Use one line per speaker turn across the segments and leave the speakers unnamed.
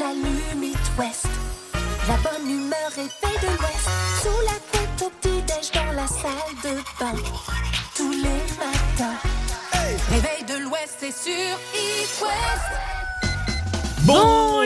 j'allume It West. La bonne humeur est faite de l'Ouest. Sous la tête au petit-déj dans la salle de bain. Tous les matins. Réveil de l'Ouest, c'est sur It West.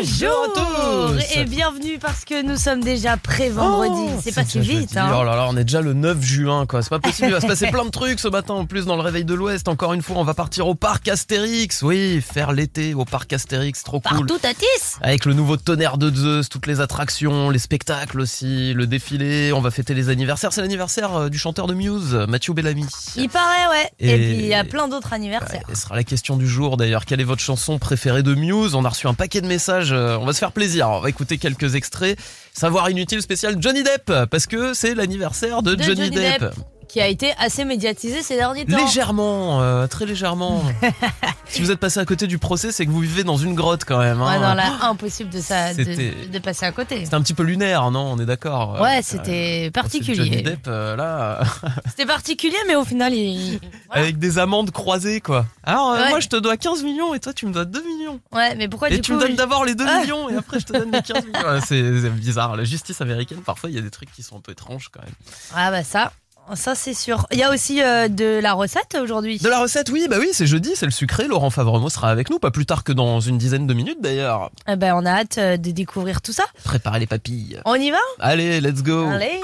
Bonjour
à tous
et bienvenue parce que nous sommes déjà pré-vendredi.
Oh,
c'est passé vite. Hein.
Oh là là, on est déjà le 9 juin, quoi. C'est pas possible. Il va se passer plein de trucs ce matin. En plus, dans le réveil de l'Ouest, encore une fois, on va partir au parc Astérix. Oui, faire l'été au parc Astérix, trop cool.
Partout à Tis.
Avec le nouveau tonnerre de Zeus, toutes les attractions, les spectacles aussi, le défilé. On va fêter les anniversaires. C'est l'anniversaire euh, du chanteur de Muse, Mathieu Bellamy.
Il paraît, ouais. Et,
Et-
puis il y a plein d'autres anniversaires.
Ce sera la question du jour d'ailleurs. Quelle est votre chanson préférée de Muse? On a reçu un paquet de messages. Euh, On va se faire plaisir. On va écouter quelques extraits. Savoir inutile spécial Johnny Depp parce que c'est l'anniversaire de,
De
Johnny,
Johnny
Depp.
Depp. Qui a été assez médiatisé ces derniers temps.
Légèrement, euh, très légèrement. si vous êtes passé à côté du procès, c'est que vous vivez dans une grotte quand même. hein.
Ouais, non, là, impossible de, ça, de, passer à côté.
C'était un petit peu lunaire, non On est d'accord.
Ouais,
Euh,
c'était
Johnny
particulier.
Depp, euh, là,
C'était particulier, mais au final, il. Voilà.
avec des amendes croisées, quoi. Alors, euh,
Ouais.
moi, je te dois 15 millions et toi, tu me dois 2 millions.
Ouais, mais pourquoi
et
du
tu
coup.
me donnes
je-
d'abord les 2
Ah.
millions et après, je te donne les 15 millions. Ouais, c'est bizarre. La justice américaine, parfois, il y a des trucs qui sont un peu étranges quand même.
Ah, bah ça. Ça, c'est sûr. Il y a aussi euh, de la recette aujourd'hui.
De la recette, oui, bah oui, c'est jeudi, c'est le sucré. Laurent Favremo sera avec nous, pas plus tard que dans une dizaine de minutes d'ailleurs.
Eh ben, on a hâte euh, de découvrir tout ça.
Préparez les papilles.
On y va?
Allez, let's go.
Allez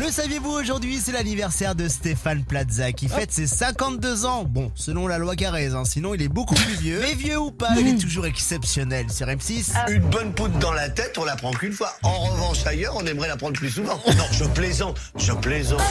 Le saviez-vous aujourd'hui, c'est l'anniversaire de Stéphane Plaza qui fête ses 52 ans. Bon, selon la loi Carrez, hein, sinon il est beaucoup plus vieux. Mais vieux ou pas, il est toujours exceptionnel sur M6.
Une bonne poudre dans la tête, on la prend qu'une fois. En revanche, ailleurs, on aimerait la prendre plus souvent. Non, je plaisante, je plaisante.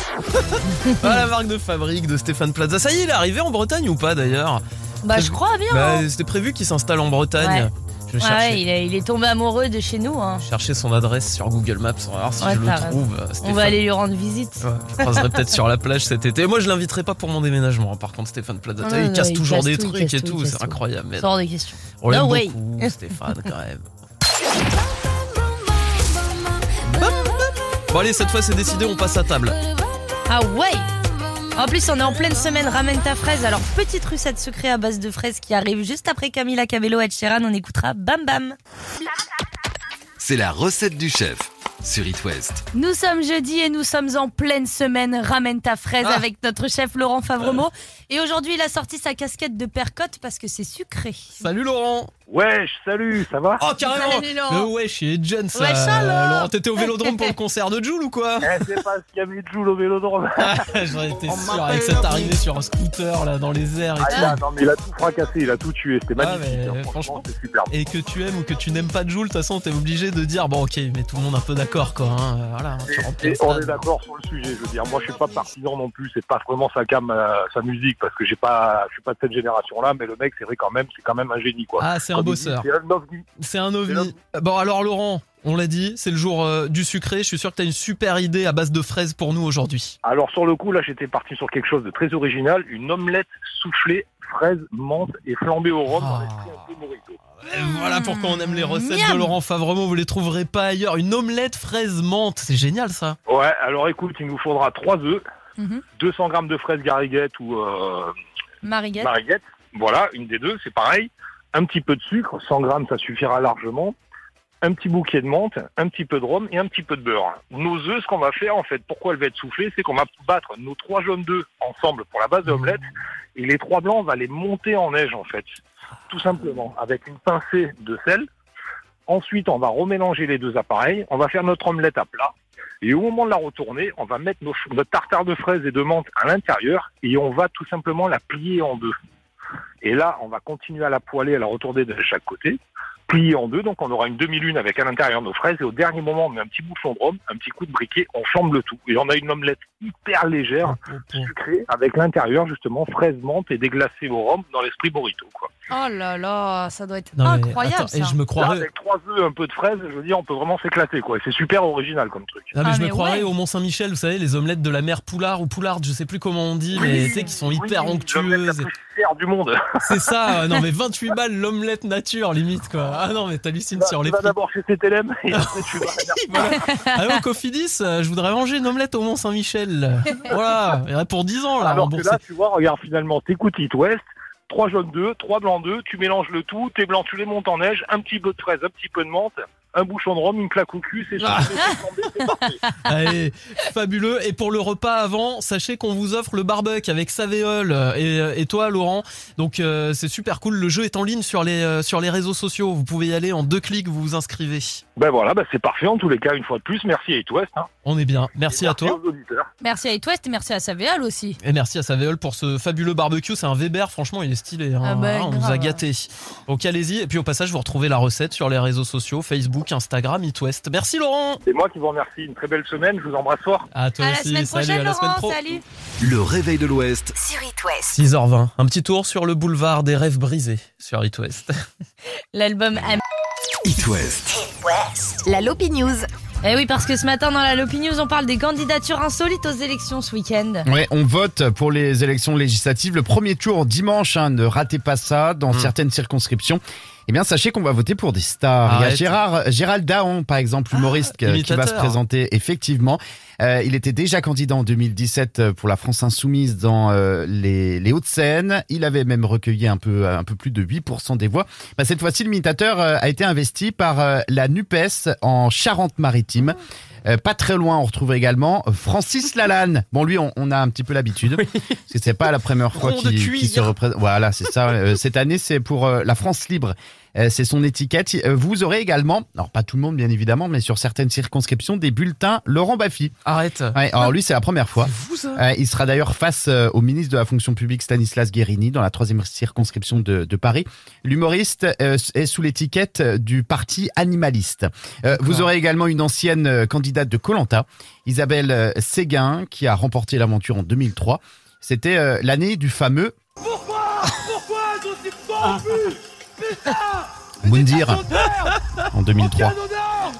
Ah, la marque de fabrique de Stéphane Plaza. Ça y est, il est arrivé en Bretagne ou pas d'ailleurs
Bah, je crois bien.
Bah,
hein.
C'était prévu qu'il s'installe en Bretagne.
Ouais.
Je
Ouais, il est, il est tombé amoureux de chez nous. hein.
chercher son adresse sur Google Maps. On va voir si
Ouais,
je le trouve.
On va aller lui rendre visite.
Ouais, je croiserai peut-être sur la plage cet été. Moi, je l'inviterai pas pour mon déménagement. Par contre, Stéphane Plaza,
Ah,
il casse
il
toujours
casse
des
tout,
trucs et
tout,
C'est incroyable.
Sors des questions.
On l'aime
No way.
beaucoup, Stéphane, quand même. Bon, allez, cette fois, c'est décidé. On passe à table.
Ah ouais En plus, on est en pleine semaine Ramène ta fraise. Alors, petite recette secret à base de fraises qui arrive juste après Camila Cabello et Sheeran. On écoutera Bam Bam.
C'est la recette du chef sur It West.
Nous sommes jeudi et nous sommes en pleine semaine Ramène ta fraise
Ah.
avec notre chef Laurent Favremo. Et aujourd'hui, il a sorti sa casquette de percotte parce que c'est sucré.
Salut Laurent.
Wesh, salut, ça va
Oh, carrément.
Salut, Laurent.
Le wesh, il est jeune ça.
Wesh, alors.
Laurent, t'étais au vélodrome pour le concert de Joule ou quoi
Eh, c'est pas ce qu'il y a mis de Joule au vélodrome.
J'en étais
On
sûr avec cette arrivée sur un scooter là dans les airs et
Ah,
tout.
là, non, mais il a tout fracassé, il a tout tué, c'était
Ah,
magnifique.
mais
hein,
franchement.
c'est superbe.
Et que tu aimes ou que tu n'aimes pas de Joule, de toute façon, t'es obligé de dire bon, ok, mais tout le monde un peu d'accord quoi. hein. Voilà, tu remplis
Et on est d'accord sur le sujet, je veux dire. Moi, je suis pas partisan non plus, c'est pas vraiment sa cam, euh, sa musique, parce que j'ai pas, je suis pas de cette génération-là, mais le mec, c'est vrai quand même, c'est quand même un génie, quoi.
Ah, c'est un bosseur.
C'est un ovni.
C'est un
C'est
ovni.
l'homme.
Bon, alors Laurent, on l'a dit, c'est le jour euh, du sucré. Je suis sûr que t'as une super idée à base de fraises pour nous aujourd'hui.
Alors, sur le coup, là, j'étais parti sur quelque chose de très original, une omelette soufflée, fraises, menthe et flambée au rhum dans
Ah.
l'esprit un peu morito.
Voilà pourquoi on aime les recettes
Miam.
de Laurent Favremo. Vous les trouverez pas ailleurs. Une omelette fraise menthe, c'est génial ça.
Ouais, alors écoute, il nous faudra 3 œufs,
Mhm.
200 grammes de fraises gariguettes ou euh,
Mariguette.
Mariguette, voilà, une des deux, c'est pareil. Un petit peu de sucre, 100 grammes, ça suffira largement. Un petit bouquet de menthe, un petit peu de rhum et un petit peu de beurre. Nos œufs, ce qu'on va faire, en fait, pourquoi elle va être soufflée, c'est qu'on va battre nos trois jaunes d'œufs ensemble pour la base de l'omelette et les trois blancs, on va les monter en neige, en fait. Tout simplement, avec une pincée de sel. Ensuite, on va remélanger les deux appareils. On va faire notre omelette à plat. Et au moment de la retourner, on va mettre notre tartare de fraises et de menthe à l'intérieur et on va tout simplement la plier en deux. Et là, on va continuer à la poêler, à la retourner de chaque côté, plier en deux, donc on aura une demi-lune avec à l'intérieur nos fraises, et au dernier moment, on met un petit bouchon de rhum, un petit coup de briquet, on flambe le tout. Et on a une omelette hyper légère, sucrée, avec l'intérieur, justement, fraises, menthe et déglacée au rhum dans l'esprit burrito, quoi.
Oh là là, ça doit être
Non, mais
incroyable
attends,
ça.
et je me
Là,
croirais.
avec trois œufs, un peu de fraises, je veux dire, on peut vraiment s'éclater, quoi. Et c'est super original comme truc.
Non, mais
Ah,
je me croirais
ouais.
au Mont Saint-Michel, vous savez, les omelettes de la mère Poulard ou Poularde, je sais plus comment on dit, mais tu sais, qui sont hyper
oui, L'omelette la
onctueuses.
du monde.
C'est ça, euh, non mais 28 balles l'omelette nature limite quoi. Ah non mais t'hallucines sur
tu
les
vas
prix.
d'abord chez CTLM et après tu vas
Voilà. Allô Cofidis, euh, je voudrais manger une omelette au Mont Voilà, il y en a pour 10 ans là,
Alors que là, tu vois, regarde, finalement, t'écoutes It West, trois jaunes d'œufs, trois blancs d'œufs, tu mélanges le tout, tes blancs, tu les montes en neige, un petit peu de fraise, un petit peu de menthe, un bouchon de rhum, une claque au cul, c'est
Ah. Allez, fabuleux. Et pour le repas avant, sachez qu'on vous offre le barbecue avec Savéol et, et toi, Laurent. Donc euh, c'est super cool. Le jeu est en ligne sur les euh, sur les réseaux sociaux. Vous pouvez y aller en deux clics. Vous vous inscrivez.
Ben voilà, ben c'est parfait en tous les cas, une fois de plus. Merci à It West. Hein.
On est bien. Merci à toi.
Merci à It West et merci à Savéal aussi.
Et merci à Savéol pour ce fabuleux barbecue. C'est un Weber, franchement, il est stylé. hein.
Ah bah,
on nous a gâtés. Donc allez-y. Et puis au passage, vous retrouvez la recette sur les réseaux sociaux Facebook, Instagram, It West. Merci Laurent.
C'est moi qui vous remercie. Une très belle semaine. Je vous embrasse fort.
À toi
À la
aussi.
semaine
Salut, à la semaine
Laurent.
pro.
Salut.
Le réveil de l'Ouest
Sur It West.
6h20. Un petit tour sur le boulevard des rêves brisés sur It West.
L'album Am-
It West.
La Lopi News.
Eh oui, parce que ce matin dans la Lopi News, on parle des candidatures insolites aux élections ce week-end.
Ouais, on vote pour les élections législatives. Le premier tour dimanche, hein, ne ratez pas ça. Dans
Mm.
certaines circonscriptions, eh bien, sachez qu'on va voter pour des stars. Il y a. Gérard, Gérald Daon, par exemple, humoriste, que- qui va se présenter effectivement. Euh, il était déjà candidat en 2017 pour la France Insoumise dans euh, les, les Hauts-de-Seine. Il avait même recueilli un peu, un peu plus de 8% des voix. Bah, cette fois-ci, l'imitateur euh, a été investi par euh, la NUPES en Charente-Maritime. Euh, pas très loin, on retrouve également Francis Lalanne. Bon, lui, on, on a un petit peu l'habitude. Parce que c'est pas la première fois qu'il se représente. Voilà, c'est ça. Euh, cette année, c'est pour euh, la France libre. Euh, c'est son étiquette. Euh, Vous aurez également, alors pas tout le monde bien évidemment, mais sur certaines circonscriptions, des bulletins Laurent Baffy.
Arrête.
Ouais, alors lui, c'est la première fois.
Ça.
Euh, il sera d'ailleurs face au ministre de la fonction publique Stanislas Guérini dans la troisième circonscription de, de Paris. L'humoriste est sous l'étiquette du parti animaliste. Vous aurez également une ancienne candidate de Colanta, Isabelle Séguin, qui a remporté l'aventure en 2003. C'était l'année du fameux Moundir en 2003.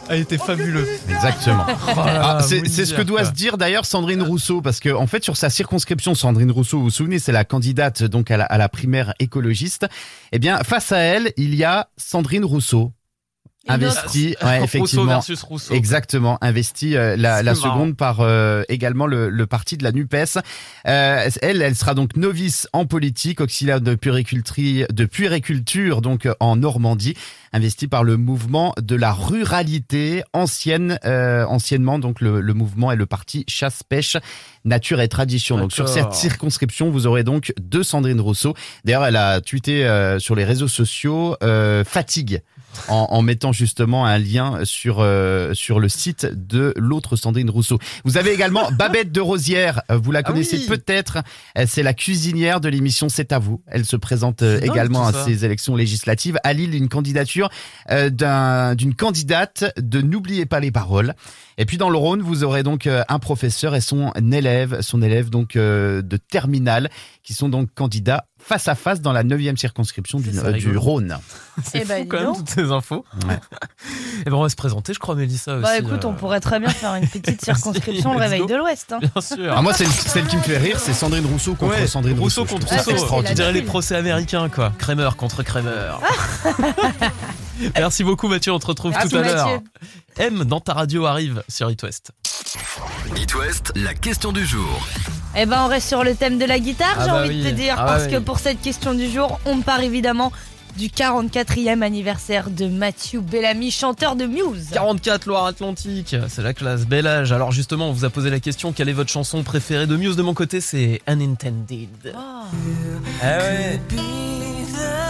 Elle était fabuleuse.
Exactement.
Oh
Ah, c'est c'est ce que doit se dire d'ailleurs Sandrine Rousseau parce que en fait sur sa circonscription Sandrine Rousseau vous vous souvenez c'est la candidate donc à la, à la primaire écologiste eh bien face à elle il y a Sandrine Rousseau
Une
investie ouais,
Rousseau
effectivement
versus Rousseau.
Exactement, investi euh, la, la seconde par euh, également le, le parti de la Nupes. Euh, elle, elle sera donc novice en politique, auxiliaire de puériculture, de puériculture donc euh, en Normandie, investie par le mouvement de la ruralité ancienne, euh, anciennement donc le, le mouvement et le parti chasse pêche nature et tradition. Donc sur cette circonscription, vous aurez donc deux Sandrine Rousseau. D'ailleurs, elle a tweeté euh, sur les réseaux sociaux euh, fatigue en, en mettant justement un lien sur euh, sur le site de l'autre Sandrine Rousseau. Vous avez également Babette de Rosière, vous la
Ah
connaissez
oui.
peut-être, c'est la cuisinière de l'émission C'est à vous. Elle se présente euh, également à ces élections législatives. À Lille, une candidature euh, d'un- d'une candidate de N'oubliez pas les paroles. Et puis dans le Rhône, vous aurez donc un professeur et son élève, son élève donc euh, de terminale, qui sont donc candidats face à face dans la 9e circonscription du, euh, du. Rhône.
C'est
Eh
fou
dis
quand même toutes ces infos.
Ouais.
Et ben on va se présenter, je crois, Mélissa aussi.
Bah écoute,
euh,
on pourrait très bien faire une petite circonscription, le réveil de l'Ouest. hein.
Bien sûr.
Ah, moi, celle, celle qui me fait rire, c'est Sandrine Rousseau contre
Ouais,
Sandrine Rousseau.
Rousseau contre
Ah,
Rousseau.
c'est
On dirait les procès américains, quoi. Kramer contre Kramer. Merci beaucoup, Mathieu. On te retrouve
Merci,
tout à l'heure. M dans ta radio arrive sur It West.
It West, la question du jour.
Eh ben, on reste sur le thème de la guitare,
Ah
j'ai
bah
envie
oui.
de te dire,
Ah
parce
bah
que
oui.
pour cette question du jour, on part évidemment du 44e anniversaire de Matthew Bellamy, chanteur de Muse.
44 Loire-Atlantique, c'est la classe, bel âge. Alors justement, on vous a posé la question, quelle est votre chanson préférée de Muse? De mon côté, c'est Unintended.
Oh.
Ah ouais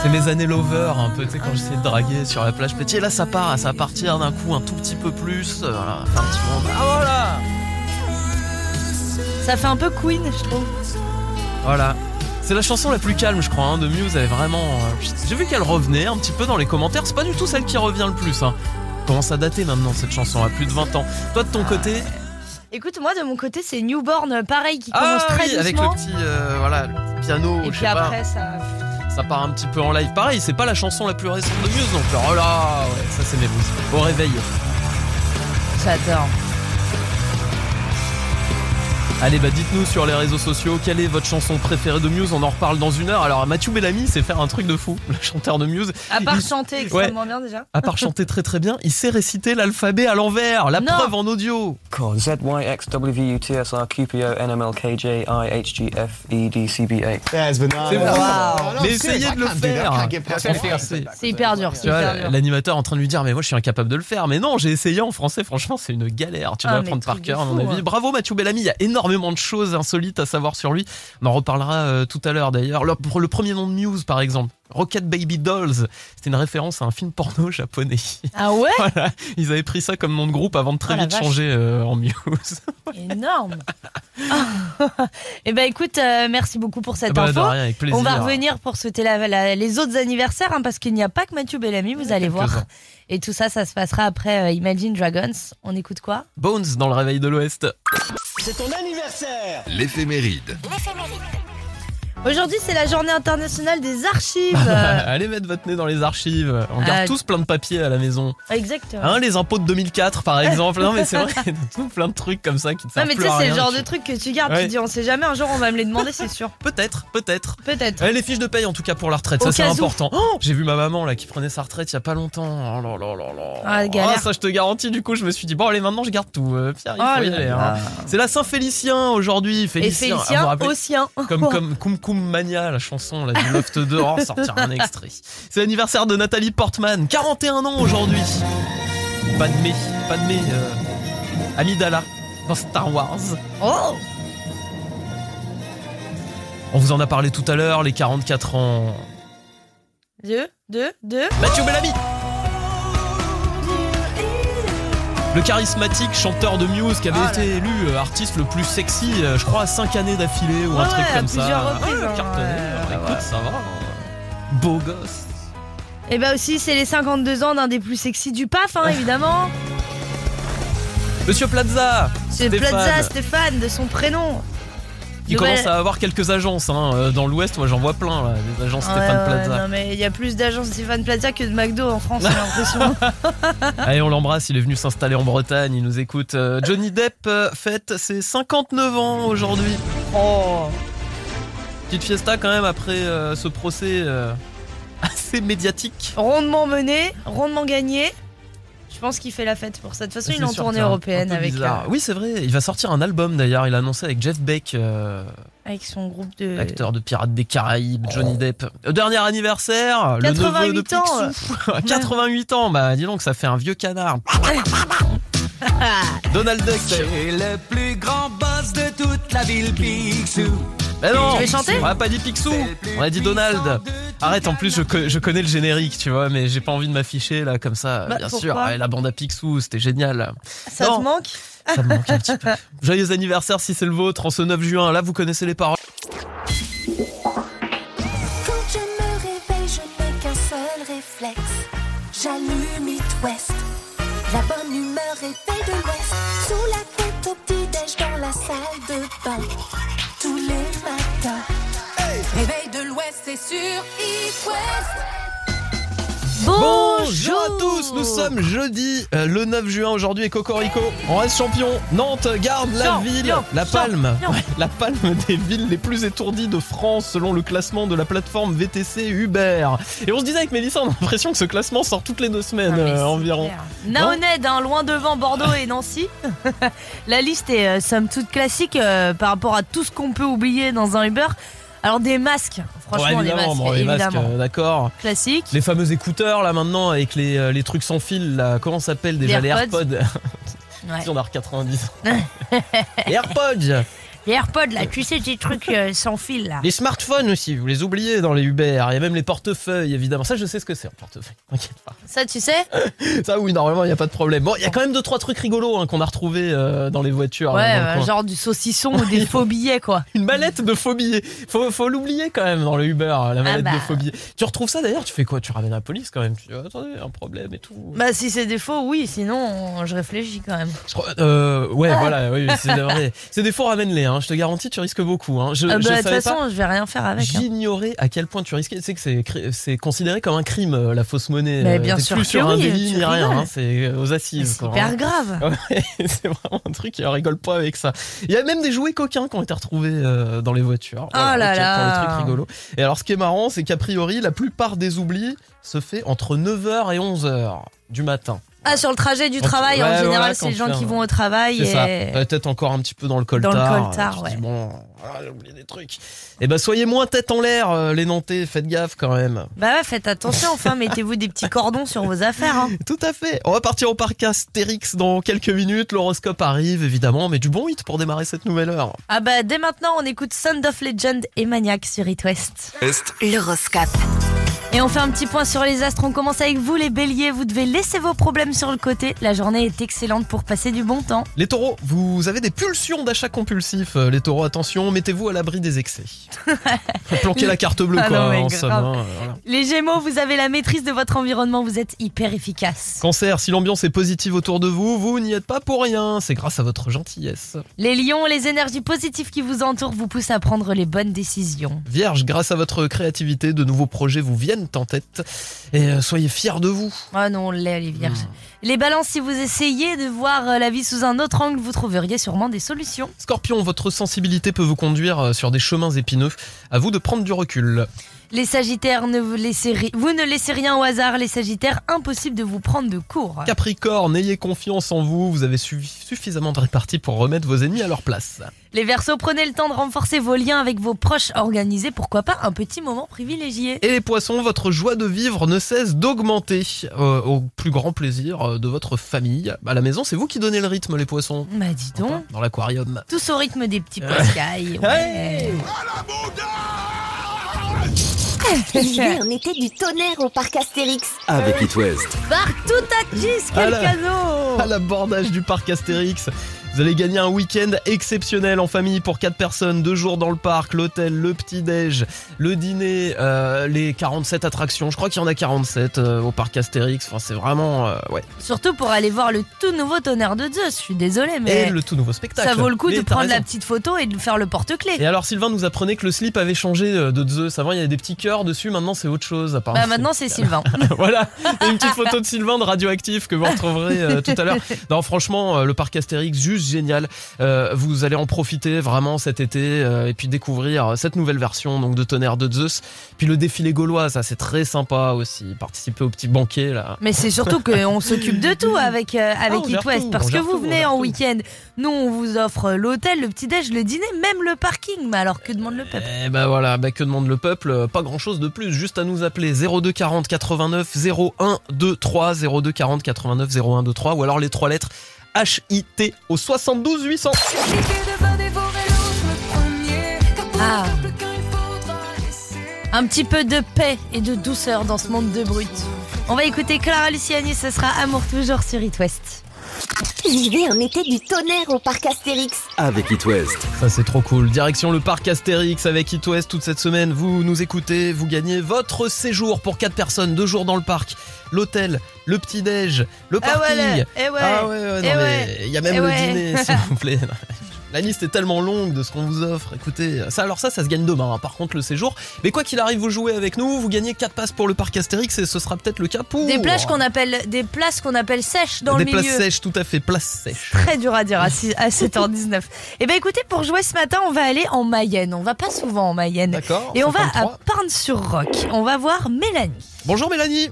C'est mes années lover, un peu, tu sais, quand j'essayais de draguer sur la plage petit. Et là, ça part, ça va partir d'un coup un tout petit peu plus. euh, Voilà, un petit moment. Ah voilà
Ça fait un peu Queen, je trouve.
Voilà. C'est la chanson la plus calme, je crois, hein, de Muse. Elle est vraiment. euh, J'ai vu qu'elle revenait un petit peu dans les commentaires. C'est pas du tout celle qui revient le plus. Hein. Commence à dater maintenant cette chanson, à plus de 20 ans? Toi, de ton côté?
Écoute, moi de mon côté, c'est Newborn, pareil, qui commence
Ah
très
oui, avec le petit, euh, voilà, le petit piano.
Et
je
puis
sais pas.
après, ça.
Ça part un petit peu en live. Pareil, c'est pas la chanson la plus récente de Muse non plus. Oh là, ouais, ça c'est mes blues. Au réveil.
J'adore.
Allez, bah dites-nous sur les réseaux sociaux quelle est votre chanson préférée de Muse? On en reparle dans une heure. Alors, Mathieu Bellamy sait faire un truc de fou, le chanteur de Muse.
À part
Il-
chanter extrêmement bien déjà.
À part chanter très très bien, il sait réciter l'alphabet à l'envers. La
Non.
preuve en audio.
Z Y X W U T S R Q P O N M L K J I H G F E D C B A.
C'est bon.
Wow.
Mais essayez de le faire. C'est-
C'est hyper dur, c'est
l'animateur est en train de lui dire mais moi je suis incapable de le faire mais non j'ai essayé en français franchement c'est une galère tu
Ah,
dois apprendre par cœur à mon avis
hein.
bravo Mathieu Bellamy il y a énormément de choses insolites à savoir sur lui on en reparlera euh, tout à l'heure d'ailleurs le, le premier nom de Muse par exemple Rocket Baby Dolls c'était une référence à un film porno japonais
Ah ouais?
Voilà ils avaient pris ça comme nom de groupe avant de très
Oh la
vite
vache.
changer euh, en Muse
Énorme. Eh ben écoute, euh, merci beaucoup pour cette
Bah,
info.
rien, avec plaisir.
On va revenir pour souhaiter la- la- les autres anniversaires hein, parce qu'il n'y a pas que Mathieu Bellamy, vous allez voir. Et tout ça, ça se passera après euh, Imagine Dragons. On écoute quoi?
Bones dans le réveil de l'Ouest
C'est ton anniversaire
L'éphéméride.
Aujourd'hui, c'est la journée internationale des archives.
Allez mettre votre nez dans les archives on garde
Ah.
tous plein de papiers à la maison
Exactement.
Hein, les impôts de 2004 par exemple. Non mais c'est vrai, il y a tout plein de trucs comme ça qui te
non
servent
mais tu sais, c'est le genre de truc que tu gardes,
Ouais.
tu te dis on sait jamais, un jour on va me les demander, c'est sûr.
Peut-être, peut-être.
Peut-être.
Les fiches de paye en tout cas pour la retraite,
Au
ça c'est important. Oh, J'ai vu ma maman là qui prenait sa retraite il y a pas longtemps. Oh là là là là.
Ah, galère.
ça je te garantis du coup, je me suis dit bon allez maintenant je garde tout. Euh, Pierre, il
Oh
faut y aller. hein. C'est la Saint-Félicien aujourd'hui,
Et
Félicien. Ah, vous vous
Félicien
rappelez
aussi. hein.
comme comme Mania, la chanson là, du Loft 2, oh, sortir un extrait. C'est l'anniversaire de Nathalie Portman, 41 ans aujourd'hui. Padmé, Padmé, euh, Amidala dans Star Wars.
Oh
On vous en a parlé tout à l'heure, les 44 ans.
Deux, deux, deux.
Mathieu Bellamy le charismatique chanteur de Muse qui avait
Oh là
été élu euh, artiste le plus sexy, euh, je crois, à 5 années d'affilée ou un truc comme ça.
plusieurs reprises, hein,
cartonné.
ouais,
écoute,
ouais.
ça va. hein. Beau gosse.
Et bah aussi, c'est les 52 ans d'un des plus sexy du PAF, hein, évidemment.
Monsieur Plaza
C'est Plaza Stéphane de son prénom. Nouvelle-
commence à avoir quelques agences hein, euh, dans l'Ouest. Moi, j'en vois plein, là, des agences
Ouais,
Stéphane
ouais,
Plaza.
Non mais il y a plus d'agences Stéphane Plaza que de McDo en France, j'ai l'impression.
Allez, on l'embrasse, il est venu s'installer en Bretagne, il nous écoute. Euh, Johnny Depp euh, fête ses 59 ans aujourd'hui.
oh.
Petite fiesta quand même après euh, ce procès euh, assez médiatique.
Rondement mené, rondement gagné. Je pense qu'il fait la fête pour ça. De toute façon, il est en tournée européenne avec, euh,
Oui, c'est vrai, il va sortir un album d'ailleurs, il a annoncé avec Jeff Beck, euh,
avec son groupe de.
l'acteur de Pirates des Caraïbes, Johnny Depp. Le dernier anniversaire, le neveu de
88 ans.
Picsou. 88 ans, bah dis donc, ça fait un vieux canard. Donald Duck.
C'est le plus grand boss de toute la ville Picsou.
Mais non,
Tu veux chanter
on a pas dit Picsou, on a dit Donald. Arrête, en plus je, co- je connais le générique, tu vois, mais j'ai pas envie de m'afficher là comme ça.
Bah,
Bien sûr, Ouais, la bande à Picsou, c'était génial.
Ça
Non.
te manque
Ça me manque un petit peu. Joyeux anniversaire si c'est le vôtre en ce 9 juin. Là, vous connaissez les paroles.
Quand je me réveille, je n'ai qu'un seul réflexe. J'allume It West. La bonne humeur est faite de l'Ouest. Sous la couette au petit-déj dans la salle de bain. C'est sur West.
Bonjour à tous, nous sommes jeudi euh, le 9 juin aujourd'hui et Cocorico. On reste champion. Nantes garde la
Champion,
ville, la palme, la palme des villes les plus étourdies de France selon le classement de la plateforme VTC Uber. Et on se disait avec Mélissa, on a l'impression que ce classement sort toutes les deux semaines
Ah,
euh, environ.
Naoned, hein, loin devant Bordeaux et Nancy. La liste est euh, somme toute classique euh, par rapport à tout ce qu'on peut oublier dans un Uber. Alors des masques, franchement
Ouais,
des masques,
bon, les
évidemment.
euh, d'accord.
Classique.
Les fameux écouteurs là maintenant avec les, euh, les trucs sans fil là, comment ça s'appelle déjà
Les
les
AirPods.
AirPods?
Ouais.
Si on a 90 ans. les AirPods
Les AirPods là, tu sais, ces trucs euh, sans fil là.
Les smartphones aussi, vous les oubliez dans les Uber. Il y a même les portefeuilles, évidemment. Ça, je sais ce que c'est, un portefeuille. T'inquiète pas.
Ça, tu sais
Ça, oui, normalement, il n'y a pas de problème. Bon, il y a quand même deux, trois trucs rigolos hein, qu'on a retrouvés euh, dans les voitures.
Ouais,
là, dans le
euh, genre du saucisson ou des faux billets quoi.
Une mallette de faux billets. Faut, faut l'oublier quand même dans le Uber, la mallette
bah.
de faux billets. Tu retrouves ça d'ailleurs, tu fais quoi? Tu ramènes la police quand même. Tu dis, oh, attendez, un problème et tout.
Bah si c'est des faux, oui, sinon je réfléchis quand même.
Je crois- euh, ouais, voilà, oui, c'est vrai. C'est des faux, ramène-les. Hein, je te garantis, tu risques beaucoup. Hein. Je,
Ah bah,
je
De toute
savais pas-
façon, je vais rien faire avec. hein.
J'ignorais à quel point tu risquais. Tu sais que c'est considéré comme un crime euh, la fausse monnaie.
Mais
Euh,
bien sûr
plus sur un
oui,
délit
tu
ni rien. c'est euh, aux assises.
C'est hyper grave.
Ouais, c'est vraiment un truc, on rigole pas avec ça. Il y a même des jouets coquins qui ont été retrouvés euh, dans les voitures.
Oh là là.
les trucs rigolos. Et alors, ce qui est marrant, c'est qu'a priori, la plupart des oublis se fait entre 9h et 11h du matin.
Ah, sur le trajet du travail,
ouais,
en général, c'est les gens qui vont au travail
C'est ça.
et.
Peut-être encore un petit peu dans le coltard.
Dans le
euh,
coltard,
dis,
ouais.
bon, ah, j'ai oublié des trucs. Et ben, soyez moins tête en l'air, euh, les Nantais. Faites gaffe quand même.
Bah ouais, faites attention, enfin, mettez-vous des petits cordons sur vos affaires. hein.
Tout à fait. On va partir au parc Astérix dans quelques minutes. L'horoscope arrive, évidemment, mais du bon hit pour démarrer cette nouvelle heure.
Ah bah dès maintenant, on écoute Sound of Legend et Maniac sur It West.
Est
L'horoscope.
Et on fait un petit point sur les astres. On commence avec vous, les béliers. Vous devez laisser vos problèmes sur le côté. La journée est excellente pour passer du bon temps.
Les taureaux, vous avez des pulsions d'achat compulsif. Euh, Les taureaux, attention, mettez-vous à l'abri des excès. Faut planquer la carte bleue,
Ah
quoi,
non, mais
en
grave.
somme. hein, voilà.
Les gémeaux, vous avez la maîtrise de votre environnement. Vous êtes hyper efficace.
Cancer, si l'ambiance est positive autour de vous, vous n'y êtes pas pour rien. C'est grâce à votre gentillesse.
Les lions, les énergies positives qui vous entourent vous poussent à prendre les bonnes décisions.
Vierge, grâce à votre créativité, de nouveaux projets vous viennent en tête. Et euh, soyez fiers de vous.
Ah non, les, les vierges.
Hmm.
Les balances, si vous essayez de voir euh, la vie sous un autre angle, vous trouveriez sûrement des solutions.
Scorpion, votre sensibilité peut vous conduire euh, sur des chemins épineux. À vous de prendre du recul.
Les sagittaires, ne vous, laissez ri- vous ne laissez rien au hasard. Les sagittaires, impossible de vous prendre de court.
Capricorne, ayez confiance en vous. Vous avez suffi- suffisamment de répartie pour remettre vos ennemis à leur place.
Les versos, prenez le temps de renforcer vos liens avec vos proches. Organisez, pourquoi pas, un petit moment privilégié?
Et les poissons, votre joie de vivre ne cesse d'augmenter euh, au plus grand plaisir euh, de votre famille. À la maison, c'est vous qui donnez le rythme, les poissons.
Bah dis donc.
Dans l'aquarium.
Tous au rythme des petits poiscailles. Ouais.
L'hiver mettait du tonnerre au parc Astérix.
avec It West.
Partout à Gis, quel
À la-
cadeau
À l'abordage du parc Astérix. Vous allez gagner un week-end exceptionnel en famille pour 4 personnes, 2 jours dans le parc, l'hôtel, le petit-déj, le dîner, euh, les 47 attractions. Je crois qu'il y en a 47 euh, au parc Astérix. Enfin, c'est vraiment. euh, ouais.
Surtout pour aller voir le tout nouveau tonnerre de Zeus. Je suis désolée, mais
Et le tout nouveau spectacle.
ça vaut le coup
Mais
de prendre la petite photo et de faire le porte-clés.
Et alors Sylvain nous apprenait que le slip avait changé de Zeus. Avant il y avait des petits cœurs dessus, maintenant c'est autre chose. Apparemment.
Bah maintenant c'est Sylvain.
voilà, une petite photo de Sylvain de Radioactif que vous retrouverez tout à l'heure. Non, franchement, le parc Astérix, juste génial. Euh, vous allez en profiter vraiment cet été euh, et puis découvrir cette nouvelle version donc de Tonnerre de Zeus. Puis le défilé gaulois, ça c'est très sympa aussi. Participer au petit banquet là.
Mais c'est surtout qu'on s'occupe de tout avec, euh, avec
Ah, on
It
gère
West.
tout,
Parce que vous
tout,
venez en week-end. Nous, on vous offre l'hôtel, le petit-déj, le dîner, même le parking. Mais alors que demande le peuple?
Et bah voilà, bah que demande le peuple? Euh, Pas grand chose de plus, juste à nous appeler 02 40 89 01 23 02 40 89 01 23 ou alors les trois lettres HIT au 72 800.
Ah. Un petit peu de paix et de douceur dans ce monde de brut. On va écouter Clara Luciani, ce sera Amour toujours sur It West.
L'hiver mettait du tonnerre au parc Astérix.
Avec It West.
Ça c'est trop cool. Direction le parc Astérix avec It West toute cette semaine. Vous nous écoutez, vous gagnez votre séjour pour 4 personnes, 2 jours dans le parc, l'hôtel, le petit-déj, le
Eh
parking.
ouais, eh ouais,
Ah ouais, ouais, non,
eh
mais
ouais,
il y a même
eh
le
ouais.
dîner, s'il vous plaît. La liste est tellement longue de ce qu'on vous offre. Écoutez, ça alors ça, ça se gagne demain. hein. Par contre, le séjour. Mais quoi qu'il arrive, vous jouez avec nous, vous gagnez 4 passes pour le parc Astérix et ce sera peut-être le cas pour
Des plages qu'on appelle des places qu'on appelle sèches dans
des
le milieu.
places sèches, tout à fait, places sèches.
Très dur à dire à, 6 à 7h19. Et ben écoutez, pour jouer ce matin, on va aller en Mayenne. On va pas souvent en Mayenne.
D'accord.
Et on va à
53.
Parne-sur-Roc. On va voir Mélanie.
Bonjour Mélanie.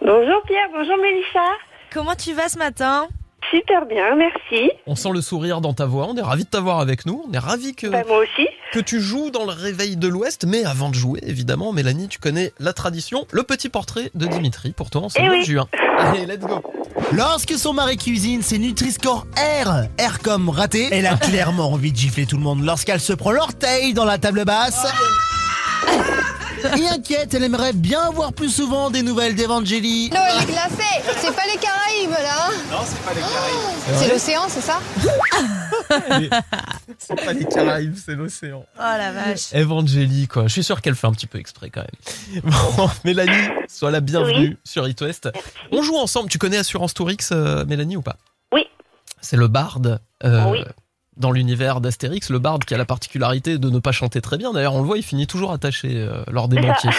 Bonjour Pierre, bonjour Mélissa.
Comment tu vas ce matin
Super bien, merci.
On sent le sourire dans ta voix. On est ravis de t'avoir avec nous. On est ravis que,
Bah, moi aussi.
que tu joues dans le réveil de l'Ouest. Mais avant de jouer, évidemment, Mélanie, tu connais la tradition. Le petit portrait de Dimitri pour toi en ce
Eh
mois
oui.
de juin. Allez, let's go.
Lorsque son mari cuisine, c'est Nutri-Score R. R comme raté. Elle a clairement envie de gifler tout le monde lorsqu'elle se prend l'orteil dans la table basse. Et inquiète, elle aimerait bien avoir plus souvent des nouvelles d'Evangélie.
Non, elle est glacée. C'est pas les Caraïbes là. Non, c'est pas les Caraïbes. C'est l'océan, c'est ça
C'est pas les Caraïbes, c'est l'océan.
Oh la vache.
Evangélie, quoi. Je suis sûr qu'elle fait un petit peu exprès quand même. Bon, Mélanie, sois la bienvenue sur It West. On joue ensemble. Tu connais Assurance Tourix, euh, Mélanie, ou pas
Oui.
C'est le barde euh,
Oui.
Dans l'univers d'Astérix, le barde qui a la particularité de ne pas chanter très bien. D'ailleurs, on le voit, il finit toujours attaché euh, lors des banquiers.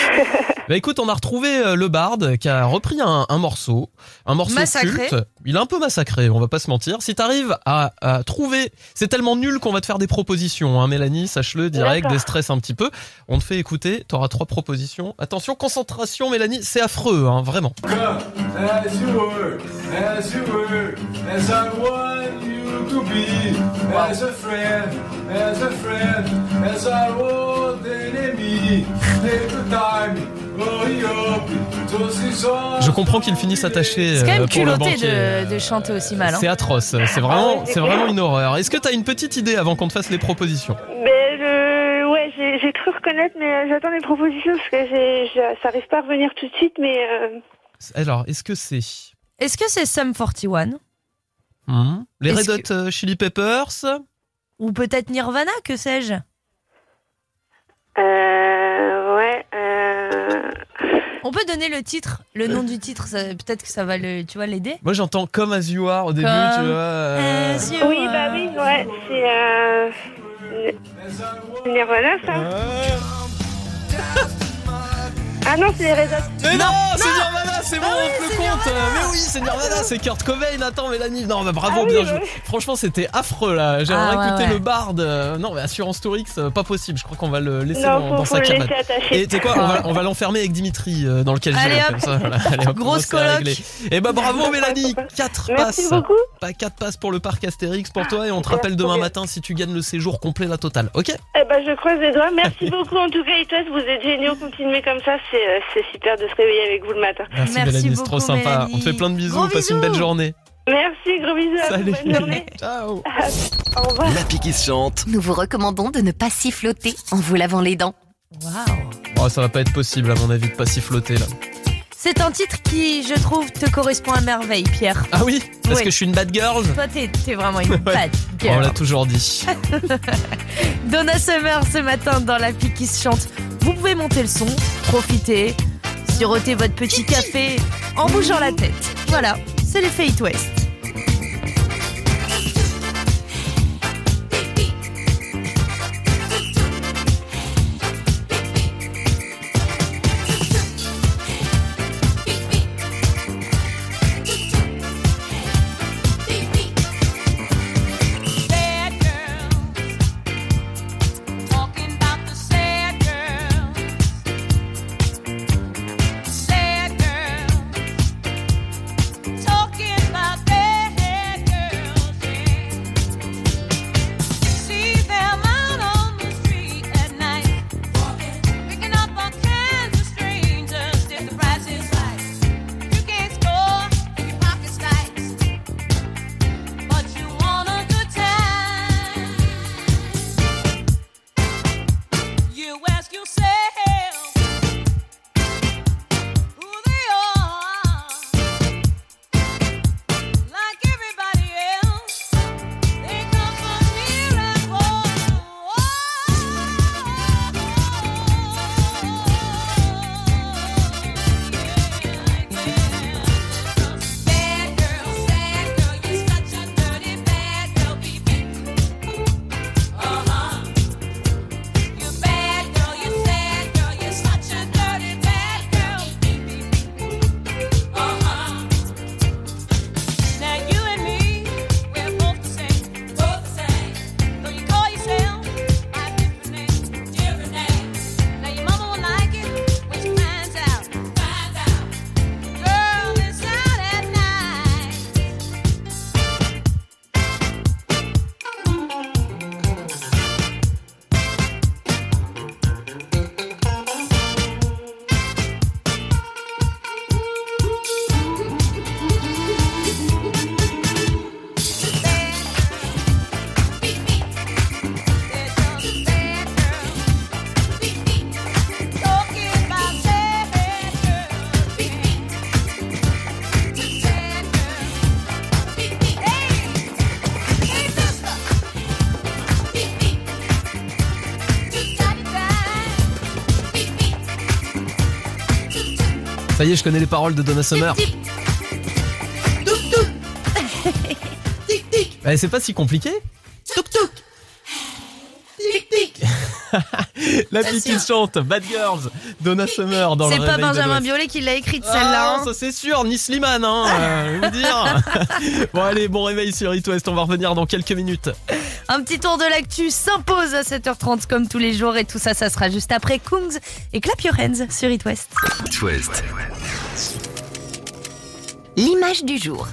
Bah écoute, on a retrouvé euh, le barde qui a repris un, un morceau, un morceau
Massacré.
culte. Il est un peu massacré, on va pas se mentir. Si t'arrives à, à trouver, c'est tellement nul qu'on va te faire des propositions, hein, Mélanie, sache-le, direct, déstresse un petit peu. On te fait écouter, t'auras trois propositions. Attention, concentration, Mélanie, c'est affreux, hein, vraiment.
As as as to be, as a friend, as a friend, as enemy. Take the time,
Je comprends qu'il finisse attaché
C'est quand
euh,
même
pour le
culotté de, de chanter aussi mal. hein.
C'est atroce, c'est
Ah
vraiment, c'est vraiment une horreur. Est-ce que t'as une petite idée avant qu'on te fasse les propositions?
Mais le... ouais, j'ai j'ai cru reconnaître, mais euh, j'attends les propositions parce que j'ai- ça arrive pas à revenir tout de suite, mais euh,
Alors, est-ce que c'est?
Est-ce que c'est Sum 41
Hmm les Red Hot euh, Chili Peppers
Ou peut-être Nirvana, que sais-je
euh, ouais. Euh...
On peut donner le titre, le nom du titre, peut-être que ça va le, tu vois, l'aider.
Moi j'entends comme As You Are au début,
Comme
tu vois. euh,
As you
Oui, bah oui, ouais, c'est euh... Nirvana, ça. Ah non, c'est les Red Hot.
Mais non, c'est
non.
Nirvana, c'est bon, Mais oui, c'est Nirvana, c'est Kurt Cobain. Attends, Mélanie, non, bah bravo,
Ah oui,
bien
bah
joué.
oui.
Franchement, c'était affreux là. J'aimerais
Ah,
écouter
ouais.
le Bard. euh, Non, mais Assurance Tourix, euh, pas possible. Je crois qu'on va le laisser
Non,
dans,
faut,
dans
faut
sa cabane. Et tu sais quoi, on va, on va l'enfermer avec Dimitri euh, dans le casier.
Allez,
là,
hop.
comme ça, voilà. Allez, hop,
Grosse coloc.
Et bah bravo Mélanie, 4
Merci
passes.
beaucoup.
Pas 4 passes pour le parc Astérix pour toi et on te rappelle demain matin si tu gagnes le séjour complet la totale. OK?
Eh ben, je croise les doigts. Merci beaucoup en tout cas, Itos. Vous êtes géniaux. Continuez comme ça. C'est euh, super de se réveiller avec vous le matin.
Merci, Mélanie, c'est trop
beaucoup,
sympa. On te fait plein de bisous,
Gros
passe une belle journée.
Merci, gros bisous.
Salut.
Bonne journée.
Ciao.
Au revoir.
L'appli qui se chante.
Nous vous recommandons de ne pas siffloter en vous lavant les dents.
Waouh.
Oh, ça va pas être possible à mon avis de pas siffloter là.
C'est un titre qui, je trouve, te correspond à merveille, Pierre.
Ah oui? Parce que je suis une bad girl
Toi, t'es t'es vraiment une bad
On l'a
girl.
toujours dit.
Donna Summer ce matin dans la pique qui se chante. Vous pouvez monter le son, profiter, siroter votre petit café en bougeant la tête. Voilà, c'est l'effet It West.
Ça y est, je connais les paroles de Donna Summer. Tic, tic. Tic, tic. C'est pas si compliqué. Tic, tic. la petite qui chante Bad Girls, Donna Summer dans le
C'est pas Benjamin Biolay qui l'a écrite celle-là. Ah, hein.
Ça c'est sûr, Nice Liman, hein, vous dire. bon allez, bon réveil sur It West, on va revenir dans quelques minutes.
Un petit tour de l'actu s'impose à 7h30 comme tous les jours et tout ça, ça sera juste après Kungs et Clap Your Hands sur It West.
It West.
L'image du jour.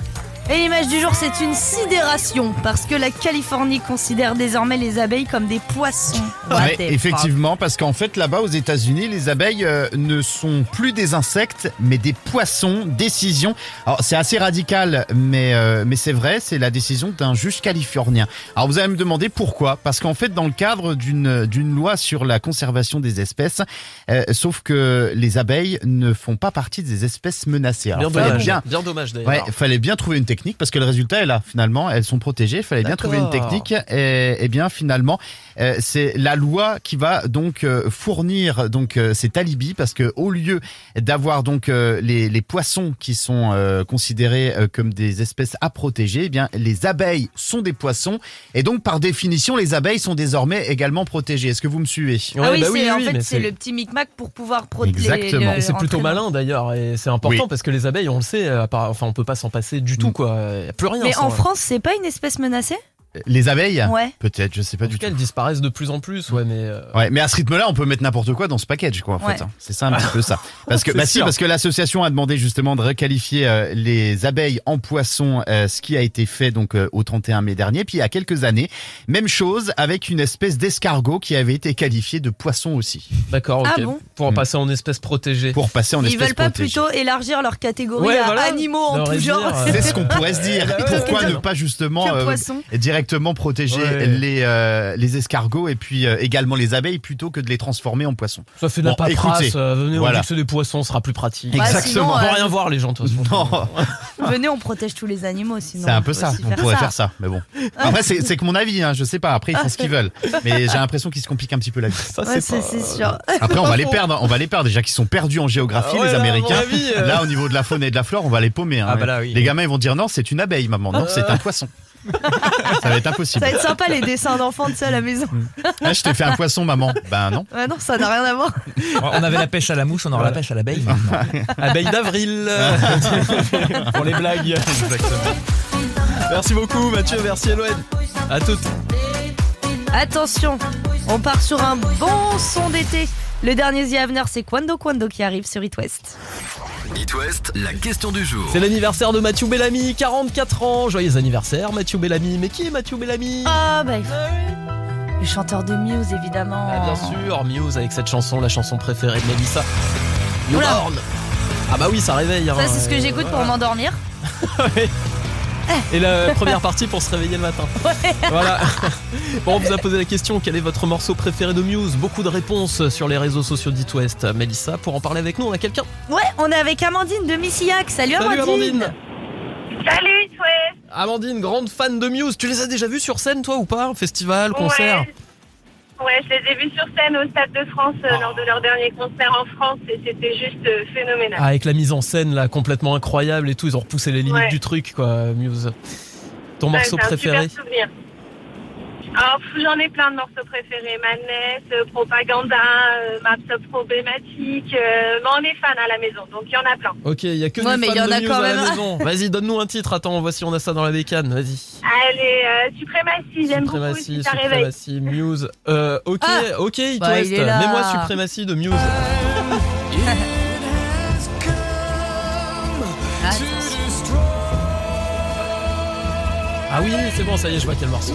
Et l'image du jour, c'est une sidération parce que la Californie considère désormais les abeilles comme des poissons.
Ouais,
the
effectivement, parce qu'en fait, là-bas aux États-Unis, les abeilles euh, ne sont plus des insectes, mais des poissons. Décision. Alors, c'est assez radical, mais euh, mais c'est vrai, c'est la décision d'un juge californien. Alors, vous allez me demander pourquoi Parce qu'en fait, dans le cadre d'une d'une loi sur la conservation des espèces, euh, sauf que les abeilles ne font pas partie des espèces menacées. Alors,
Bien
fallait
dommage,
bien
bien dommage d'ailleurs.
Ouais, fallait bien trouver une technique parce que le résultat est là. Finalement, elles sont protégées. Il fallait bien trouver une technique. Et, et bien finalement, euh, c'est la loi qui va donc euh, fournir donc euh, cet alibi parce que au lieu d'avoir donc euh, les, les poissons qui sont euh, considérés euh, comme des espèces à protéger, eh bien les abeilles sont des poissons et donc par définition les abeilles sont désormais également protégées. Est-ce que vous me suivez?
Ah oui,
bah
c'est
oui,
en
oui,
fait c'est le petit micmac pour pouvoir protéger.
Exactement.
Et c'est plutôt malin d'ailleurs, et c'est important
Oui.
parce que les abeilles, on le sait, enfin on peut pas s'en passer du tout quoi. Y a plus rien.
Mais en France, c'est pas une espèce menacée?
Les abeilles
Ouais.
Peut-être, je sais pas
En
du
tout elles disparaissent de plus en plus, ouais, mais. euh,
Ouais, mais à ce rythme-là, on peut mettre n'importe quoi dans ce package, quoi, en
Ouais.
fait. hein. C'est ça un petit peu ça. Parce que, bah si, parce que l'association a demandé justement de requalifier euh, les abeilles en poissons, euh, ce qui a été fait donc euh, au 31 mai dernier. Puis il y a quelques années, même chose avec une espèce d'escargot qui avait été qualifiée de poisson aussi,
D'accord, ok.
Ah bon
Pour
Mm.
passer en espèce protégée.
pour passer en
Ils
espèce
veulent pas
protégée.
plutôt élargir leur catégorie
Ouais,
à
voilà.
animaux en tout genre
C'est ce qu'on pourrait se dire. Pourquoi ne pas justement
poisson
directement protéger
Ouais.
les euh, les escargots et puis euh, également les abeilles plutôt que de les transformer en poissons
Ça fait de la
Bon,
paperasse.
écoutez,
euh, venez, on
voilà.
des poissons, sera plus pratique.
Bah,
Exactement.
sinon,
On va
euh,
rien voir les gens de toute façon.
Non.
Venez, on protège tous les animaux sinon.
C'est un peu ça, on pourrait faire ça, mais bon. Après, c'est c'est que mon avis, hein, je sais pas, après ils font ce qu'ils veulent. Mais j'ai l'impression qu'ils se compliquent un petit peu la vie.
Ça,
Ouais,
c'est
c'est
pas-
c'est sûr.
Après, on va les perdre, on va les perdre déjà qu'ils sont perdus en géographie,
Ah ouais,
les
là,
Américains.
avis, euh.
Là, au niveau de la faune et de la flore, on va les paumer. hein.
Ah bah là, oui.
Les gamins, ils vont dire non, c'est une abeille, maman. Non, c'est un poisson. ça va être
Ça
impossible.
va être sympa les dessins d'enfants de ça à la maison.
Ah, je t'ai fait un poisson, maman. Ben non.
Ouais, non, ça n'a rien à voir.
On avait la pêche à la mouche, on aura la pêche à l'abeille.
Abeille d'avril. Pour les blagues. Merci beaucoup, Mathieu. Merci, Eloane. À toutes.
Attention, on part sur un bon son d'été. Le dernier The Avener, c'est Quando Quando qui arrive sur It West.
It West, la question du jour.
C'est l'anniversaire de Mathieu Bellamy, 44 ans. Joyeux anniversaire, Mathieu Bellamy. Mais qui est Mathieu Bellamy?
Ah, bah, le chanteur de Muse, évidemment.
Ah, bien sûr, Muse avec cette chanson, la chanson préférée de Melissa. You
Oula.
Born. Ah bah oui, ça réveille. hein.
Ça, c'est ce que j'écoute pour m'endormir.
Et la première partie pour se réveiller le matin. Voilà. Bon, on vous a posé la question quel est votre morceau préféré de Muse Beaucoup de réponses sur les réseaux sociaux d'It West. Mélissa, pour en parler avec nous, on a quelqu'un
Ouais, on est avec Amandine de Missillac. Salut,
Salut
Amandine.
Amandine
Salut, It West.
Amandine, grande fan de Muse. Tu les as déjà vus sur scène, toi, ou pas? Festival, concert?
Ouais. Ouais, je les ai vus sur scène au Stade de France euh, lors de leur dernier concert en France et c'était juste euh, phénoménal.
Ah, Avec la mise en scène, là, complètement incroyable et tout. Ils ont repoussé les limites
Ouais.
du truc, quoi, Muse. Ton
Ouais,
morceau
un
préféré
super souvenir. J'en ai plein de morceaux préférés. Madness, euh, Propaganda, euh, Maps of Problématique. euh, mais on est fan à la maison, donc il y en a plein.
Ok, il y a que
Ouais,
des
mais
fans
il y en
de
a quand
à la maison. Vas-y, donne-nous un titre. Attends, on voit si on a ça dans la bécane. Vas-y.
Allez, euh, Suprématie, j'aime beaucoup
Suprématie,
aussi, ça réveille.
Suprématie, Muse. Euh, ok,
Ah.
ok, It
Bah, il est là.
Mets-moi Suprématie de Muse. Ah oui, c'est bon, ça y est, je vois quel morceau.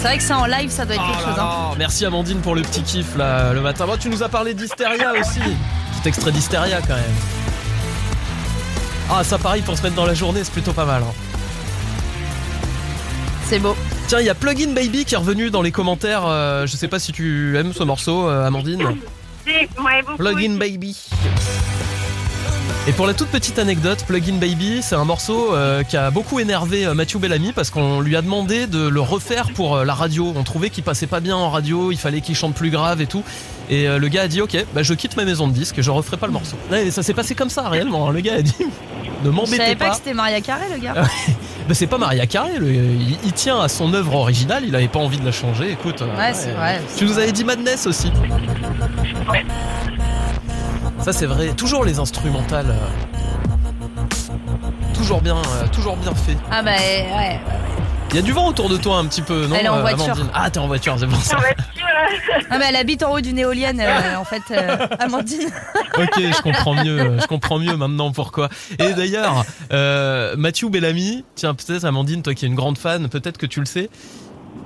C'est vrai que ça en live, ça doit être quelque chose. hein.
Oh, merci Amandine pour le petit kiff là, le matin. Bon, tu nous as parlé d'Hysteria aussi. Petit extrait d'Hysteria quand même. Ah, ça pareil pour se mettre dans la journée, c'est plutôt pas mal. hein.
C'est beau.
Tiens, il y a Plugin Baby qui est revenu dans les commentaires. euh, je sais pas si tu aimes ce morceau, euh, Amandine.
Si, ouais, beaucoup
Plugin
aussi.
Baby. Et pour la toute petite anecdote, Plugin Baby, c'est un morceau euh, qui a beaucoup énervé euh, Mathieu Bellamy parce qu'on lui a demandé de le refaire pour euh, la radio. On trouvait qu'il passait pas bien en radio, il fallait qu'il chante plus grave et tout. Et euh, le gars a dit ok, bah je quitte ma maison de disques et je referai pas le morceau. Ouais, et ça s'est passé comme ça réellement. hein. Le gars a dit ne
Je
m'embêtez
savais pas,
pas.
que c'était Maria Carré, le gars.
Bah, c'est pas Maria Carré, le- il, il tient à son œuvre originale, il avait pas envie de la changer. Écoute,
Ouais, c'est vrai.
Tu nous avais dit Madness aussi. Ça c'est vrai, toujours les instrumentales. euh, toujours bien, euh, toujours bien fait.
Ah bah ouais.
Il y a du vent autour de toi un petit peu, non
Elle est en
euh,
voiture.
Amandine? Ah, t'es en voiture, c'est pour ça.
Ah bah elle habite en haut d'une éolienne, euh, en fait, euh, Amandine.
ok, je comprends mieux, je comprends mieux maintenant pourquoi. Et d'ailleurs, euh, Mathieu Bellamy, tiens peut-être Amandine, toi qui es une grande fan, peut-être que tu le sais,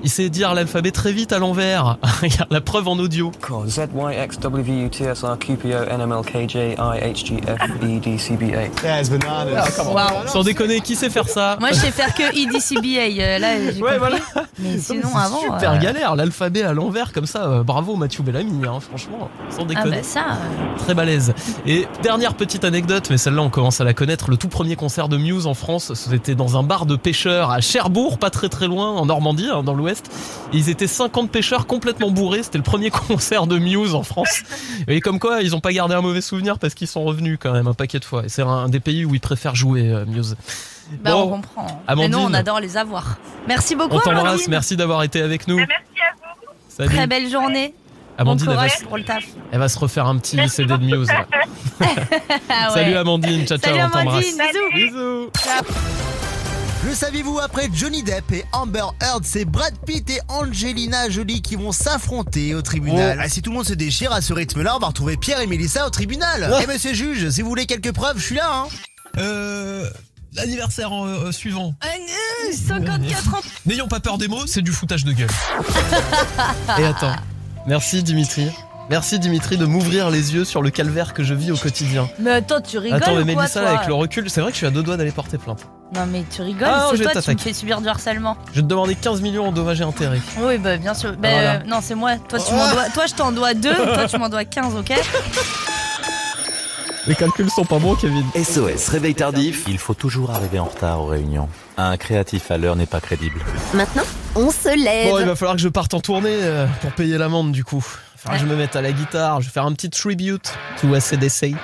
il sait dire l'alphabet très vite à l'envers. Regarde la preuve en audio.
Cool. Z, Y, X, W, U, T, S, R, Q, P, O, N, M, L, K, J, I, H, G, F, E, D, C, B, A.
Yeah, it's bananas.
Wow.
Sans déconner, qui sait faire ça
Moi je sais faire que E EDCBA, euh, là j'ai
Ouais, voilà.
Mais sinon
C'est
avant...
Super
euh,
galère, l'alphabet à l'envers comme ça. euh, bravo Mathieu Bellamy, hein, franchement, sans
Ah
déconner.
bah ça... euh,
Très balèze. Et dernière petite anecdote, mais celle-là on commence à la connaître. Le tout premier concert de Muse en France, c'était dans un bar de pêcheurs à Cherbourg, pas très très loin, en Normandie, hein, dans l'Ouest. Ils étaient 50 pêcheurs complètement bourrés. C'était le premier concert de Muse en France. Et comme quoi, ils ont pas gardé un mauvais souvenir parce qu'ils sont revenus quand même un paquet de fois. Et c'est un des pays où ils préfèrent jouer euh, Muse.
Bah
Bon,
on comprend. Mais
Amandine.
nous on adore les avoir. Merci beaucoup
On t'embrasse, merci d'avoir été avec nous. Salut.
Très belle journée.
Amandine,
bon
elle va, se-
pour le taf.
elle va se refaire un petit CD de Muse.
Ah ouais.
Salut Amandine, ciao ciao,
Salut
on t'embrasse.
Bisous.
Bisous.
Le saviez-vous après Johnny Depp et Amber Heard, c'est Brad Pitt et Angelina Jolie qui vont s'affronter au tribunal.
Oh.
Ah, si tout le monde se déchire à ce rythme-là, on va retrouver Pierre et Mélissa au tribunal.
Oh.
Et monsieur le juge, si vous voulez quelques preuves, je suis là. Hein.
Euh, L'anniversaire euh, suivant.
54 ans.
N'ayons pas peur des mots, c'est du foutage de gueule. Et attends. Merci Dimitri. Merci Dimitri de m'ouvrir les yeux sur le calvaire que je vis au quotidien.
Mais attends, tu rigoles
attends, mais
ou quoi,
Mélissa,
toi
avec le recul, c'est vrai que je suis à deux doigts d'aller porter plainte.
Non mais tu rigoles,
Ah, je
c'est
vais
toi, tu me fais subir du harcèlement.
Je vais te demander 15 millions en dommages et intérêts.
Oui, bah bien sûr. Bah,
Voilà.
euh, non, c'est moi. Toi, tu m'en dois, toi, je t'en dois 2, toi, tu m'en dois 15, ok?
Les calculs sont pas bons, Kevin.
SOS, réveil tardif. Il faut toujours arriver en retard aux réunions. Un créatif à l'heure n'est pas crédible.
Maintenant, on se lève.
Bon, il va falloir que je parte en tournée euh, pour payer l'amende du coup. Je me mette à la guitare, je vais faire un petit tribute to ACDC.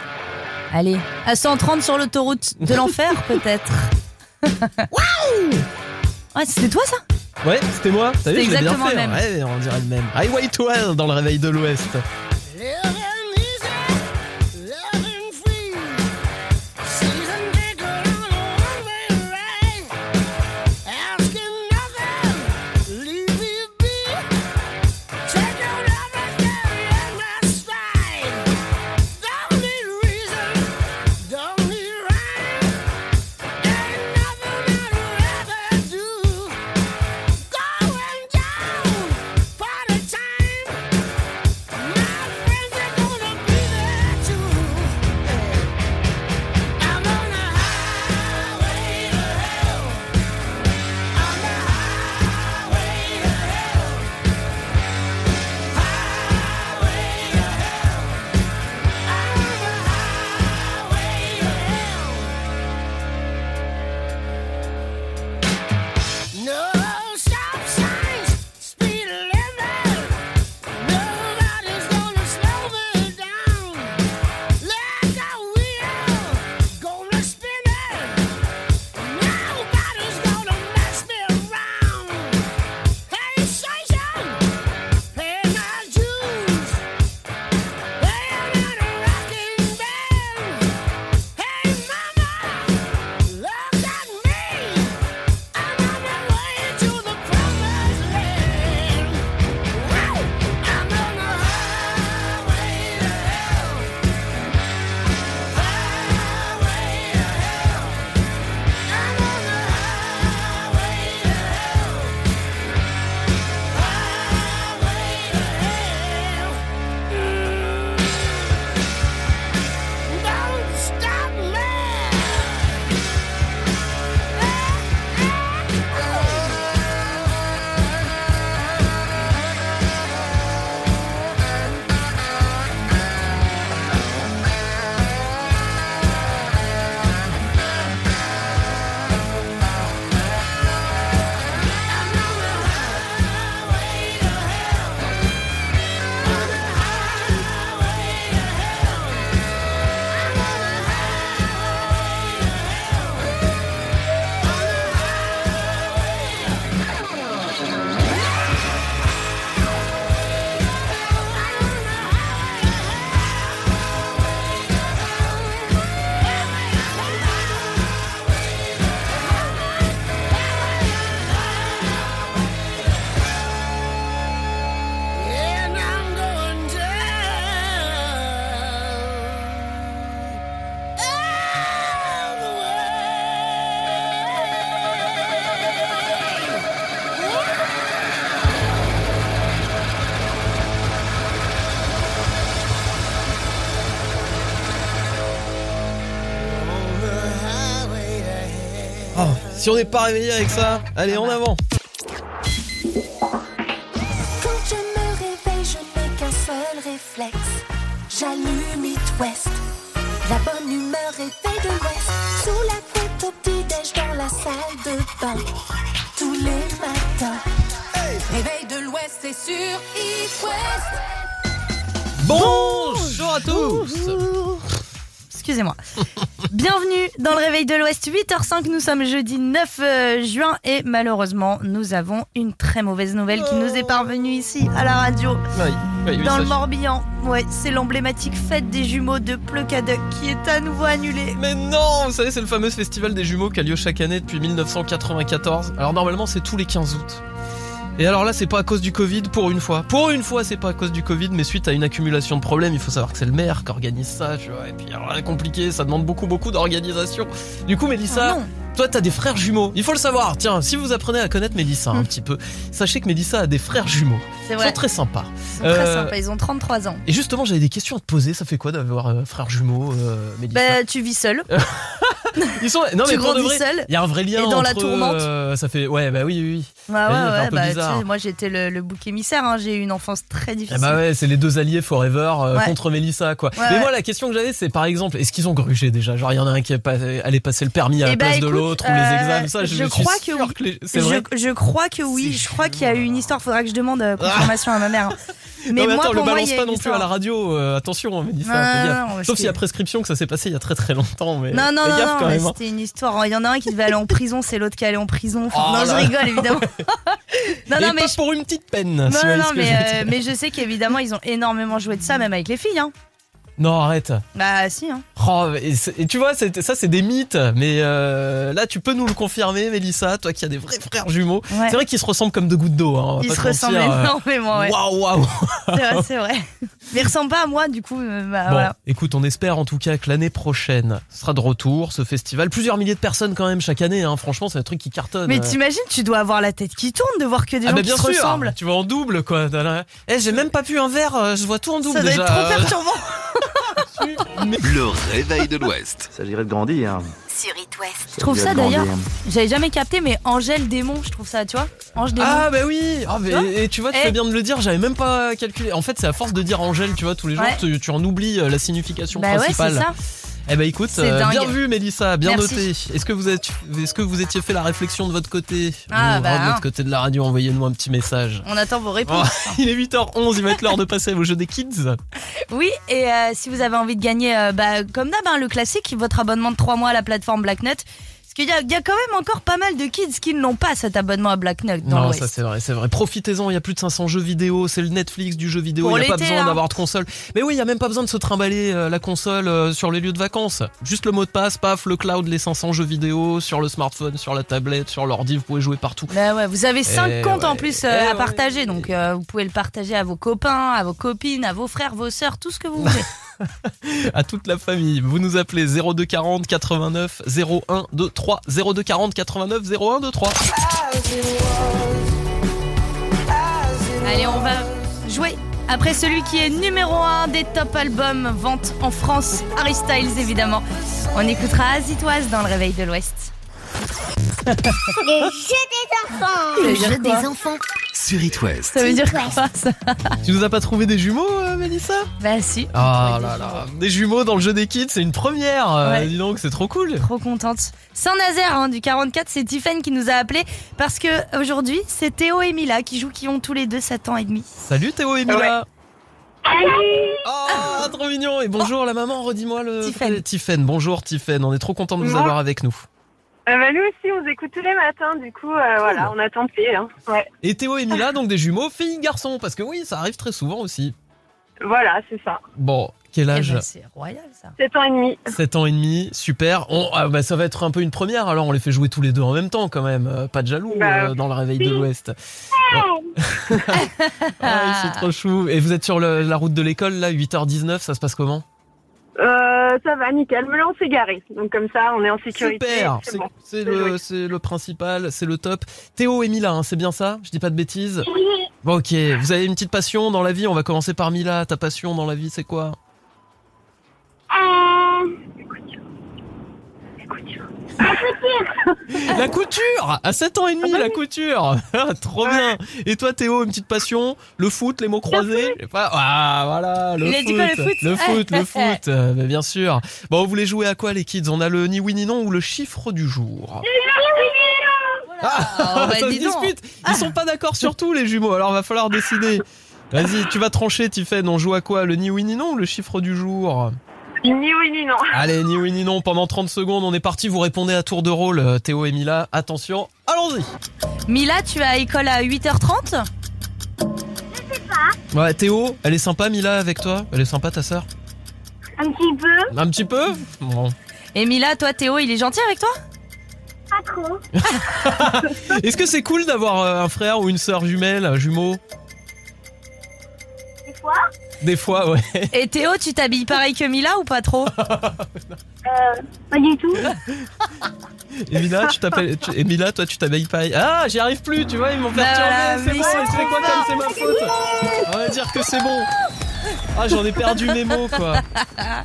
Allez, à 130 sur l'autoroute de l'enfer, peut-être. Waouh Ouais, c'était toi ça?
Ouais, c'était moi. T'as vu, je l'ai bien fait.
même.
Ouais, on dirait le même. Highway to Hell dans le réveil de l'Ouest. Si on n'est pas réveillé avec ça, allez en avant.
Quand je me réveille, je n'ai qu'un seul réflexe. J'allume It West. La bonne humeur est faite de l'Ouest. Sous la couette au petit-déj dans la salle de bain. Tous les matins. Réveil de l'Ouest, c'est sur It West.
Bonjour à tous.
Excusez-moi. Dans le réveil de l'Ouest, 8h05, nous sommes jeudi 9 euh, juin et malheureusement nous avons une très mauvaise nouvelle qui nous est parvenue ici à la radio.
Oui, oui, oui,
Dans le Morbihan, ouais, c'est l'emblématique fête des jumeaux de Pleucadec qui est à nouveau annulée.
Mais non, vous savez, c'est le fameux festival des jumeaux qui a lieu chaque année depuis 1994. Alors normalement, c'est tous les 15 août. Et alors là, c'est pas à cause du Covid pour une fois. Pour une fois, c'est pas à cause du Covid, mais suite à une accumulation de problèmes, il faut savoir que c'est le maire qui organise ça, tu vois. Et puis alors là, compliqué, ça demande beaucoup, beaucoup d'organisation. Du coup, Mélissa,
Oh non.
toi, t'as des frères jumeaux. Il faut le savoir. Tiens, si vous apprenez à connaître Mélissa un petit peu, sachez que Mélissa a des frères jumeaux.
C'est
Ils
vrai.
sont très sympas.
Ils sont très sympas, ils ont 33 ans.
Et justement, j'avais des questions à te poser. Ça fait quoi d'avoir euh, frères jumeaux, euh, Mélissa?
Bah, tu vis seul.
Ils sont non
tu
mais pour de vrai,
seul.
il y a un vrai lien
Et dans la
entre eux,
tourmente.
euh, ça fait ouais bah oui oui. oui.
Ouais, ouais,
Ouais,
bah, tu
bizarre.
sais, moi j'étais le, le bouc émissaire, hein, j'ai eu une enfance très
Eh
difficile.
bah ouais, c'est les deux alliés forever euh, contre Mélissa quoi. Mais moi la question que j'avais c'est par exemple, est-ce qu'ils ont grugé déjà? Genre il y en a un qui est pas- allait passer le permis à la
Eh bah,
place de l'autre ou les
euh,
examens, ça je,
je
suis
crois que oui.
que les-.
Je, je crois que oui, je crois qu'il y a eu une histoire, faudra que je demande euh, confirmation à ma mère. Mais,
non mais
moi,
attends, le
moi,
balance pas non plus à la radio, euh, attention Mélissa,
Non,
fais
non,
gaffe. Sauf s'il y a prescription que ça s'est passé il y a très très longtemps mais
Non, non, non,
gaffe
mais
hein.
c'était une histoire. Il y en a un qui devait aller en prison, c'est l'autre qui allait en prison. Enfin,
Oh
non, je rigole évidemment. non,
Et
non, mais
pas
je...
pour une petite peine.
non,
si
non, mais,
je
euh, mais je sais qu'évidemment ils ont énormément joué de ça, même avec les filles. Hein.
Non arrête.
Bah si. Hein.
Oh, et, tu vois, ça c'est des mythes, mais euh, là tu peux nous le confirmer, Mélissa, toi qui as des vrais frères jumeaux.
Ouais.
C'est vrai qu'ils se ressemblent comme deux gouttes d'eau. Hein,
Ils se ressemblent
euh.
énormément. Ouais.
Waouh, waouh.
C'est vrai, c'est vrai. Mais ils ressemblent pas à moi, du coup. euh, bah,
Bon,
voilà.
écoute, on espère en tout cas que l'année prochaine sera de retour ce festival. Plusieurs milliers de personnes quand même chaque année. Hein. Franchement, c'est un truc qui cartonne.
Mais
Euh,
t'imagines, tu dois avoir la tête qui tourne de voir que des
ah
gens
bah
qui se ressemblent.
tu vois en double quoi. Eh, j'ai même pas pu un verre, je vois tout en double
Ça doit
déjà.
être trop perturbant.
Le réveil de l'Ouest.
Ça dirait de grandir. hein.
Sur It West.
Je trouve ça d'ailleurs, j'avais jamais capté, mais Angèle Démon, je trouve ça, tu vois Ange Démon.
Ah bah oui Ah, mais-
Tu vois
Et tu vois, tu
Eh.
fais bien de le dire, j'avais même pas calculé. En fait, c'est à force de dire Angèle, tu vois, tous les jours,
Ouais.
tu, tu en oublies euh, la signification
bah ouais,
principale.
c'est ça.
Eh bah écoute, euh, bien vu Mélissa, bien
Merci.
noté. Est-ce que vous êtes, est-ce que vous étiez fait la réflexion de votre côté?
Ah,
Vous,
bah,
de
hein.
l'autre côté de la radio, envoyez-nous un petit message.
On attend vos
Oh,
réponses.
il est 8h11, il va être l'heure de passer au jeu des kids.
Oui, et euh, si vous avez envie de gagner, euh, bah, comme d'hab, hein, le classique, votre abonnement de 3 mois à la plateforme Black Y il y a quand même encore pas mal de kids qui n'ont pas cet abonnement à Black Nut dans
non, ça c'est vrai, c'est vrai. Profitez-en, il y a plus de 500 jeux vidéo, c'est le Netflix du jeu vidéo, il n'y a pas besoin
hein.
d'avoir de console. Mais oui, il y a même pas besoin de se trimballer euh, la console euh, sur les lieux de vacances. Juste le mot de passe, paf, le cloud, les 500 jeux vidéo sur le smartphone, sur la tablette, sur l'ordi, vous pouvez jouer partout.
Bah ouais, vous avez 5
Eh
comptes en plus euh,
Eh
à
ouais.
partager, donc euh, vous pouvez le partager à vos copains, à vos copines, à vos frères, vos sœurs, tout ce que vous voulez.
à toute la famille. Vous nous appelez 0240 89 01 23 0240 89 01 23.
Allez, on va jouer après celui qui est numéro 1 des top albums vente en France, Harry Styles évidemment. On écoutera Azitoise dans le réveil de l'Ouest.
Le jeu des enfants. Le jeu des enfants.
Sur It West.
Ça veut dire quoi ça
Tu nous as pas trouvé des jumeaux, euh, Mélissa?
Bah si.
Ah là là, des jumeaux dans le jeu des kids, c'est une première. euh,
Ouais.
dis donc, c'est trop cool.
Trop contente. Saint-Nazaire hein, du 44, c'est Tiffen qui nous a appelé parce que aujourd'hui c'est Théo et Mila qui jouent, qui ont tous les deux 7 ans et demi.
Salut Théo et Mila. Oh, trop mignon. Et bonjour la maman, redis-moi le.
Tiffaine.
Tiffaine, bonjour Tiffaine, on est trop content de vous avoir avec nous.
Euh, bah, nous aussi, on vous écoute tous les matins, du coup, euh, voilà, on a tenté. Hein. Ouais.
Et Théo et Mila, donc des jumeaux, filles, garçons, parce que oui, ça arrive très souvent aussi.
Voilà, c'est ça.
Bon, quel
Eh
âge
ben, c'est royal ça.
7 ans et demi.
7 ans et demi, super. On, ah, bah, ça va être un peu une première, alors on les fait jouer tous les deux en même temps quand même. Euh, pas de jaloux
Bah,
euh, dans le réveil de l'Ouest. Ah, c'est trop chou. Et vous êtes sur le- la route de l'école, là, 8h19, ça se passe comment?
Euh, ça va, nickel. Mais là, on s'est garé. Donc, comme ça, on est en sécurité.
Super,
c'est
c'est
bon.
c'est
C'est
le,
joué.
c'est le principal, c'est le top. Théo et Mila, hein, c'est bien ça? Je dis pas de bêtises? Bon, ok, vous avez une petite passion dans la vie, on va commencer par Mila. Ta passion dans la vie, c'est quoi? La couture. À 7 ans et demi, la couture. Ah, Trop bien. Et toi Théo, une petite passion? Le foot, les mots croisés? Ah voilà, le
Il a
foot
dit quoi, le foot.
Le foot, le foot. Euh, Bien sûr. Bon, vous voulez jouer à quoi les kids? On a le ni oui ni non ou le chiffre du jour.
Ah, bah,
Ça se dispute. Ils sont pas d'accord sur tout les jumeaux, alors va falloir décider. Vas-y, tu vas trancher Tiffen, on joue à quoi Le ni oui ni non ou le chiffre du jour?
Ni oui ni non.
Allez, ni oui ni non, pendant 30 secondes, on est parti, vous répondez à tour de rôle, euh, Théo et Mila. Attention, allons-y
Mila, tu as école à 8h30
Ouais, Théo, elle est sympa Mila avec toi? Elle est sympa ta sœur?
Un petit peu.
Un petit peu? Bon.
Et Mila, toi Théo, il est gentil avec toi?
Pas trop.
Est-ce que c'est cool d'avoir euh, un frère ou une sœur jumelle, un jumeau
fois.
Des fois, ouais.
Et Théo, tu t'habilles pareil que Mila ou pas trop?
Euh, pas du tout.
Et Mila, tu t'appelles. tu- Et Mila, toi, tu t'habilles pareil. Ah, j'y arrive plus, tu vois, ils m'ont
Bah
perturbé.
voilà,
c'est bon,
sont
fais quoi comme c'est ma faute On va dire que c'est bon. Ah, j'en ai perdu mes mots, quoi.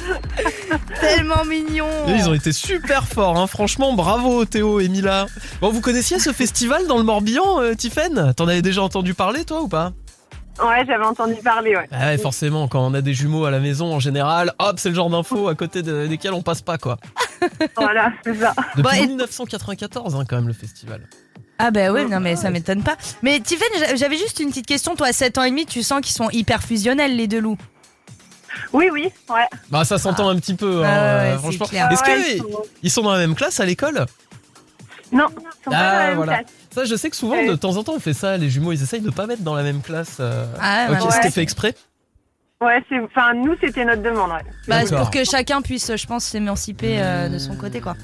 Tellement mignon
Et ils ont été super forts, hein. franchement, bravo Théo et Mila. Bon, vous connaissiez ce festival dans le Morbihan, euh, Tiffen T'en avais déjà entendu parler, toi, ou pas?
Ouais, j'avais entendu parler, ouais.
Ah ouais, forcément, quand on a des jumeaux à la maison, en général, hop, c'est le genre d'infos à côté de- desquelles on passe pas, quoi.
Voilà, c'est ça.
Depuis
Bon, et-
1994, hein, quand même, le festival.
Ah bah oui, non mais ça m'étonne pas. Mais Tiffen, j'a- j'avais juste une petite question. Toi, à 7 ans et demi, tu sens qu'ils sont hyper fusionnels, les deux loups?
Oui, oui, ouais.
Bah, ça s'entend un petit peu, hein,
Ah
euh,
ouais,
franchement. Est-ce
Ouais,
que
ils sont-
dans la même classe à l'école?
Non, ils sont pas dans la même
voilà.
classe.
Ça, je sais que souvent,
Ouais.
de temps en temps, on fait ça. Les jumeaux, ils essayent de pas mettre dans la même classe. euh.
Ah,
ok,
ouais.
c'était fait exprès
Ouais, c'est, enfin, nous, c'était notre demande, ouais.
Bah, c'est pour que chacun puisse, je pense, s'émanciper euh, de son côté, quoi.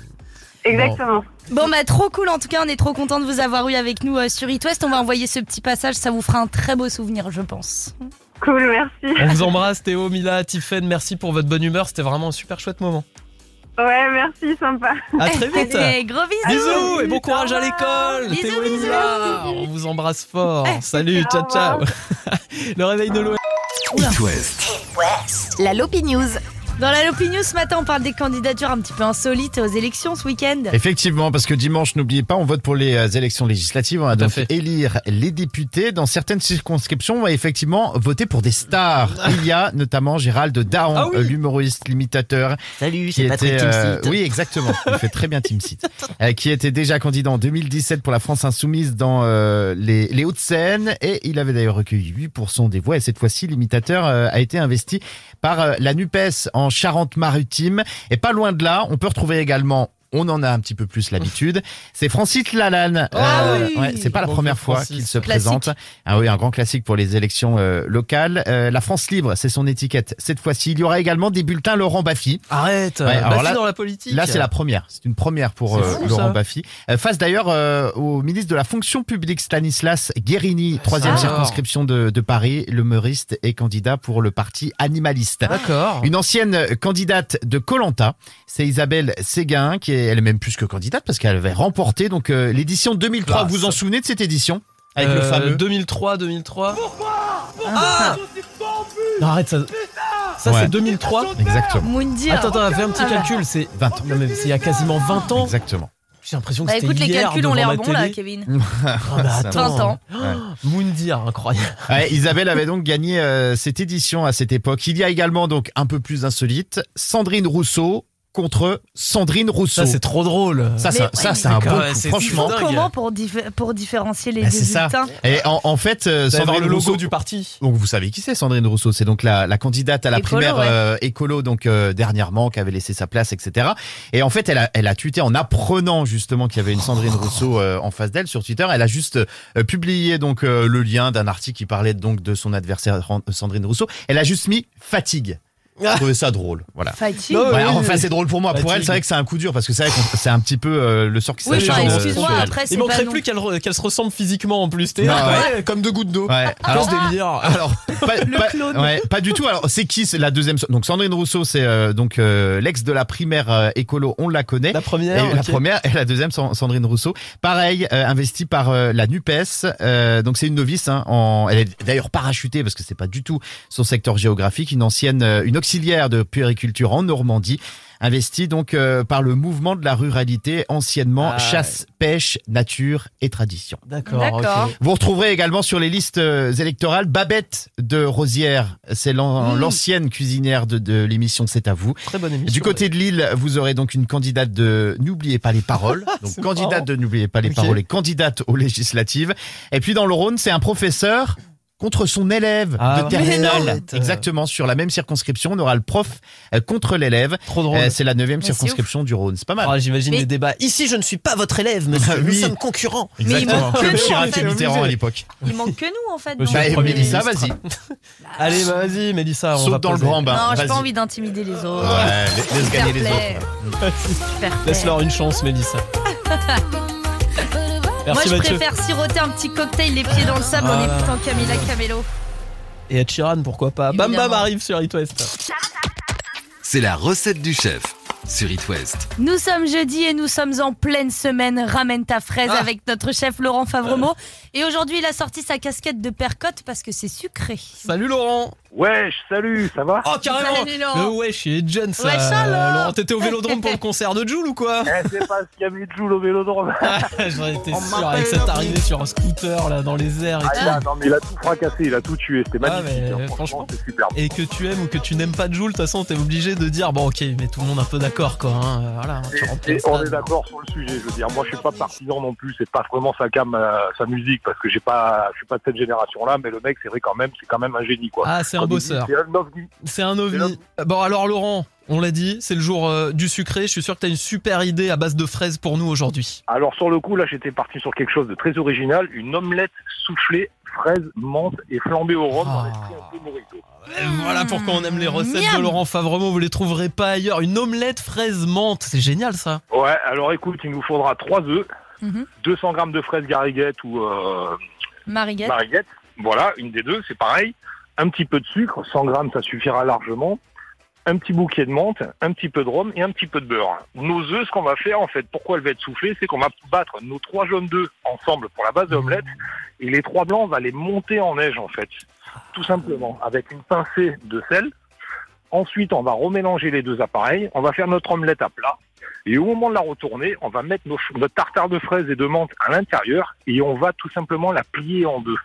Exactement.
Bon, bah, trop cool. En tout cas, on est trop content de vous avoir eu avec nous euh, sur It West. On va envoyer ce petit passage. Ça vous fera un très beau souvenir, je pense.
Cool, merci.
On vous embrasse, Théo, Mila, Tiffen. Merci pour votre bonne humeur. C'était vraiment un super chouette moment.
Ouais, merci, sympa.
À très vite.
Et gros bisous.
Bisous et bon courage à l'école,
Bisous, bisous.
On vous embrasse fort. Salut, ciao, ciao. Le réveil de l'OM.
It West.
La Lopi News.
Dans la Lopi News, ce matin, on parle des candidatures un petit peu insolites aux élections ce week-end.
Effectivement, parce que dimanche, n'oubliez pas, on vote pour les euh, élections législatives. On va donc
fait.
élire les députés. Dans certaines circonscriptions, on va effectivement voter pour des stars. Il y a notamment Gérald Daron,
Ah oui.
l'humoriste, l'imitateur.
Salut, c'est Patrick
était, euh,
Timsit.
Oui, exactement. Il fait très bien Timsit. Euh, qui était déjà candidat en 2017 pour la France Insoumise dans euh, les, les Hauts-de-Seine. Et il avait d'ailleurs recueilli 8% des voix. Et cette fois-ci, l'imitateur euh, a été investi par euh, la NUPES en Charente-Maritime. Et pas loin de là, on peut retrouver également on en a un petit peu plus l'habitude. C'est Francis Lalanne.
Ah
Euh,
oui.
ouais, c'est pas la première fois qu'il se
Classique.
présente. Ah oui, un grand classique pour les élections euh, locales. Euh, la France libre, c'est son étiquette. Cette fois-ci, il y aura également des bulletins Laurent Baffy.
Arrête.
Ouais,
Baffy
là-
dans la politique.
Là, c'est la première. C'est une première pour
fou,
Laurent
ça.
Baffy. Face d'ailleurs au ministre de la fonction publique Stanislas Guérini, troisième
Alors.
circonscription de, de Paris. Le meuriste est candidat pour le parti animaliste.
D'accord.
Une ancienne candidate de Colanta, c'est Isabelle Séguin, qui est elle est même plus que candidate parce qu'elle avait remporté donc euh, l'édition 2003.
Classe.
Vous vous en souvenez de cette édition? Avec le
Euh,
fameux
2003, 2003. Ah Non, arrête ça. Ça,
Ouais.
c'est 2003.
Exactement.
Moundir.
Attends, attends, fais un petit
Ah bah.
calcul. C'est
20 ans.
Non, mais c'est il y a quasiment 20 ans.
Exactement.
J'ai l'impression que
Bah
c'était
écoute, les calculs ont l'air bons là. Kevin.
Ah, mais attends.
20 ans.
Ouais.
Moundir, incroyable.
Ouais, Isabelle avait donc gagné euh, cette édition à cette époque. Il y a également donc un peu plus insolite, Sandrine Rousseau contre Sandrine Rousseau.
Ça, c'est trop drôle.
Ça,
Mais-
ça, ça, c'est un bon
ouais,
coup, franchement.
Comment pour, diffé- pour différencier les
Bah,
deux
c'est ça. Et en, en fait, euh, Sandrine
le logo
Rousseau
du parti.
Donc vous savez qui c'est Sandrine Rousseau, c'est donc la, la candidate à la
Écolo,
primaire
ouais.
euh, écolo donc euh, dernièrement qui avait laissé sa place etc. Et en fait elle a elle a tweeté en apprenant justement qu'il y avait une Sandrine Rousseau euh, en face d'elle sur Twitter, elle a juste euh, publié donc euh, le lien d'un article qui parlait donc de son adversaire Sandrine Rousseau. Elle a juste mis fatigue. Je trouvais ça drôle, voilà.
Fighting.
Non,
Ouais,
oui,
enfin
oui.
c'est drôle pour moi. Pour
Fatigue.
elle c'est vrai que c'est un coup dur parce que c'est vrai que c'est un petit peu euh, le sort qui
Oui,
s'acharne,
enfin,
euh,
excuse-moi,
sur elle.
après, c'est
Il manquerait
non-
plus qu'elle re- qu'elle se ressemble physiquement en plus. T'es
Non,
ouais, comme deux gouttes d'eau.
Ouais.
Alors,
Alors,
délire.
Alors, pas, pas-
clone.
ouais, pas du tout. Alors, c'est qui c'est la deuxième Donc, Sandrine Rousseau, c'est euh, donc euh, l'ex de la primaire euh, écolo, on la connaît.
La première.
Et la
ok.
première et la deuxième, San- Sandrine Rousseau. Pareil, euh, investie par euh, la Nupes. Euh, donc c'est une novice. Hein, en... Elle est d'ailleurs parachutée parce que c'est pas du tout son secteur géographique. Une ancienne, euh, une auxiliaire de puériculture en Normandie. investi donc euh, par le mouvement de la ruralité, anciennement
Ah.
chasse, pêche, nature et tradition.
D'accord.
Vous retrouverez également sur les listes euh, électorales Babette de Rosière, c'est
Mmh.
l'ancienne cuisinière de, de l'émission C'est à vous.
Très bonne émission.
Du côté de Lille, vous aurez donc une candidate de N'oubliez pas les paroles. Donc candidate
marrant.
de N'oubliez pas les paroles et candidate aux législatives. Et puis dans le Rhône, c'est un professeur contre son élève
Ah,
de terminale. Exactement, sur la même circonscription, on aura le prof euh, contre l'élève.
Trop drôle.
Euh, c'est la neuvième circonscription du Rhône. C'est pas mal.
Ah, J'imagine
Mais-
les débats. Ici, je ne suis pas votre élève, monsieur. Nous
Oui.
sommes concurrents.
Mais il manque que
Comme
nous,
Chirac
en fait.
et Mitterrand à l'époque.
Il manque que nous en fait.
Monsieur.
Bah,
le
Mélissa, vas-y.
Allez, bah, vas-y, Mélissa. on
Saute
va
dans le grand bain.
Non, j'ai pas envie d'intimider les autres.
Ouais, laisse- gagner les autres.
Laisse-leur une chance, Mélissa.
Moi, je
Mathieu.
préfère siroter un petit cocktail les pieds dans le sable en écoutant Camila Cabello.
Et Ed Sheeran, pourquoi pas. Bam
Évidemment.
Bam arrive sur It West.
C'est la recette du chef sur It West.
Nous sommes jeudi et nous sommes en pleine semaine Ramène ta fraise
Ah.
avec notre chef Laurent Favremo. Et aujourd'hui, il a sorti sa casquette de percotte parce que c'est sucré.
Salut Laurent.
Wesh, salut, ça va
Oh, carrément.
Salut, Laurent.
Le wesh, il est John, ça.
Wesh, alors.
Laurent, t'étais au vélodrome pour le concert de Joule ou quoi
Eh, c'est pas ce qu'il y avait de Joule au vélodrome.
J'en étais
On
sûr, avec cette arrivée sur un scooter là dans les airs et
Ah,
tout.
là, non, mais il a tout fracassé, il a tout tué, c'était
Ah,
magnifique.
mais
hein,
franchement.
franchement, c'est superbe.
Et que tu aimes ou que tu n'aimes pas Joule, de toute façon, t'es obligé de dire bon, ok, mais tout le monde un peu d'accord quoi. hein, euh, Voilà, tu
Et- on est d'accord sur le sujet. Je veux dire, moi, je suis pas partisan non plus. C'est pas vraiment sa cam, euh, sa musique, parce que j'ai pas, je suis pas de cette génération-là. Mais le mec, c'est vrai quand même, c'est quand même un génie, quoi.
Ah, c'est un bosseur.
C'est un ovni.
C'est un
C'est
ovni.
l'ovni.
Bon, alors Laurent, on l'a dit, c'est le jour euh, du sucré. Je suis sûr que t'as une super idée à base de fraises pour nous aujourd'hui.
Alors sur le coup, là, j'étais parti sur quelque chose de très original, une omelette soufflée, fraises, menthe et flambée au rhum dans
Ah.
l'esprit un peu morito.
Voilà pourquoi on aime les recettes de. Laurent Favremo. Vous les trouverez pas ailleurs. Une omelette fraise menthe, c'est génial ça.
Ouais, alors écoute, il nous faudra 3 œufs,
Mhm.
200 grammes de fraises gariguettes ou euh,
Mariguette.
mariguettes. Voilà, une des deux, c'est pareil. Un petit peu de sucre, 100 grammes, ça suffira largement. Un petit bouquet de menthe, un petit peu de rhum et un petit peu de beurre. Nos œufs, ce qu'on va faire, en fait, pourquoi elle va être soufflée, c'est qu'on va battre nos trois jaunes d'œufs ensemble pour la base de l'omelette et les trois blancs, on va les monter en neige, en fait. Tout simplement, avec une pincée de sel. Ensuite, on va remélanger les deux appareils. On va faire notre omelette à plat. Et au moment de la retourner, on va mettre notre tartare de fraises et de menthe à l'intérieur et on va tout simplement la plier en deux.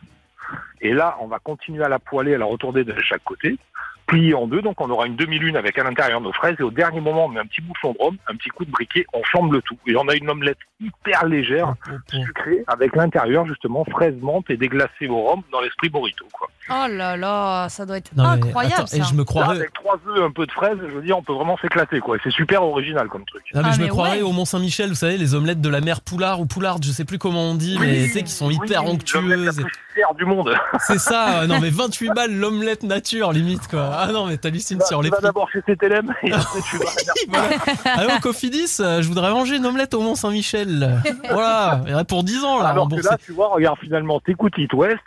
Et là, on va continuer à la poêler, à la retourner de chaque côté, plier en deux. Donc, on aura une demi-lune avec à l'intérieur nos fraises. Et au dernier moment, on met un petit bouchon de rhum, un petit coup de briquet, on flambe le tout. Et on a une omelette hyper légère, sucrée, avec l'intérieur, justement, fraises, menthe et déglacée au rhum dans l'esprit burrito, quoi.
Oh là là, ça doit être
Non,
incroyable
attends,
ça.
et je me
Là,
croirais.
avec trois œufs, un peu de fraises, je veux dire, on peut vraiment s'éclater, quoi. C'est super original comme truc.
Non, mais
Ah,
je me croirais
ouais.
au Mont-Saint-Michel, vous savez, les omelettes de la mère Poulard ou Poulard, je sais plus comment on dit, mais tu sais, qui sont hyper
Oui, l'omelette
onctueuses.
la plus chère du monde.
C'est ça, non mais 28 balles l'omelette nature limite quoi. Ah non mais t'hallucines sur les
tu vas
prix.
d'abord chez CTLM et après tu vas
Cofidis, euh, je voudrais manger une omelette au Mont Saint-Michel. Voilà, il y en a pour 10 ans là.
Alors que là, tu vois, regarde, finalement, t'écoutes It West,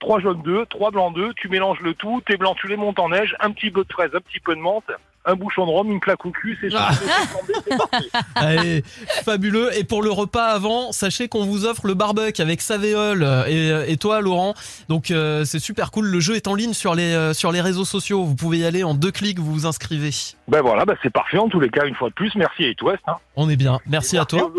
trois jaunes d'œufs, trois blancs d'œufs, tu mélanges le tout, tes blancs, tu les montes en neige, un petit peu de fraise, un petit peu de menthe, un bouchon de rhum, une claque au cul, c'est
Ah. Allez, fabuleux. Et pour le repas avant, sachez qu'on vous offre le barbecue avec Savéol euh, et, et toi Laurent. Donc euh, c'est super cool. Le jeu est en ligne sur les euh, sur les réseaux sociaux. Vous pouvez y aller en deux clics, vous vous inscrivez.
Ben voilà, ben c'est parfait en tous les cas, une fois de plus. Merci à It West. Hein.
On est bien. Merci à toi.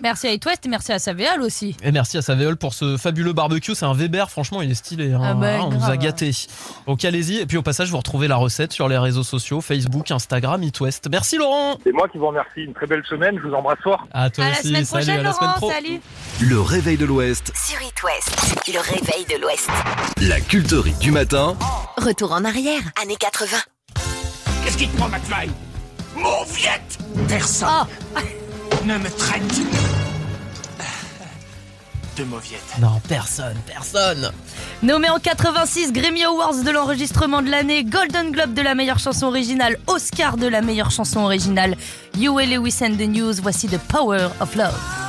Merci à It West et merci à Savéal aussi.
Et merci à Savéol pour ce fabuleux barbecue. C'est un Weber, franchement, il est stylé. hein.
Ah bah,
on nous a gâtés. Donc allez-y. Et puis au passage, vous retrouvez la recette sur les réseaux sociaux Facebook, Instagram, It West. Merci Laurent.
C'est moi qui vous remercie. Une très belle semaine. Je vous embrasse fort.
À toi
À la
aussi.
semaine
Salut,
prochaine,
à la semaine
Laurent.
pro.
Salut.
Le réveil de l'Ouest,
Sur It West, le réveil de l'Ouest.
la culterie du matin.
Retour en arrière, années 80.
Qu'est-ce qui te prend, McFly Mauviette Personne
Oh,
ne me traite de mauviette.
Non, personne, personne.
Nommé en 86 Grammy Awards de l'enregistrement de l'année, Golden Globe de la meilleure chanson originale, Oscar de la meilleure chanson originale, Huey Lewis and the News, voici The Power of Love.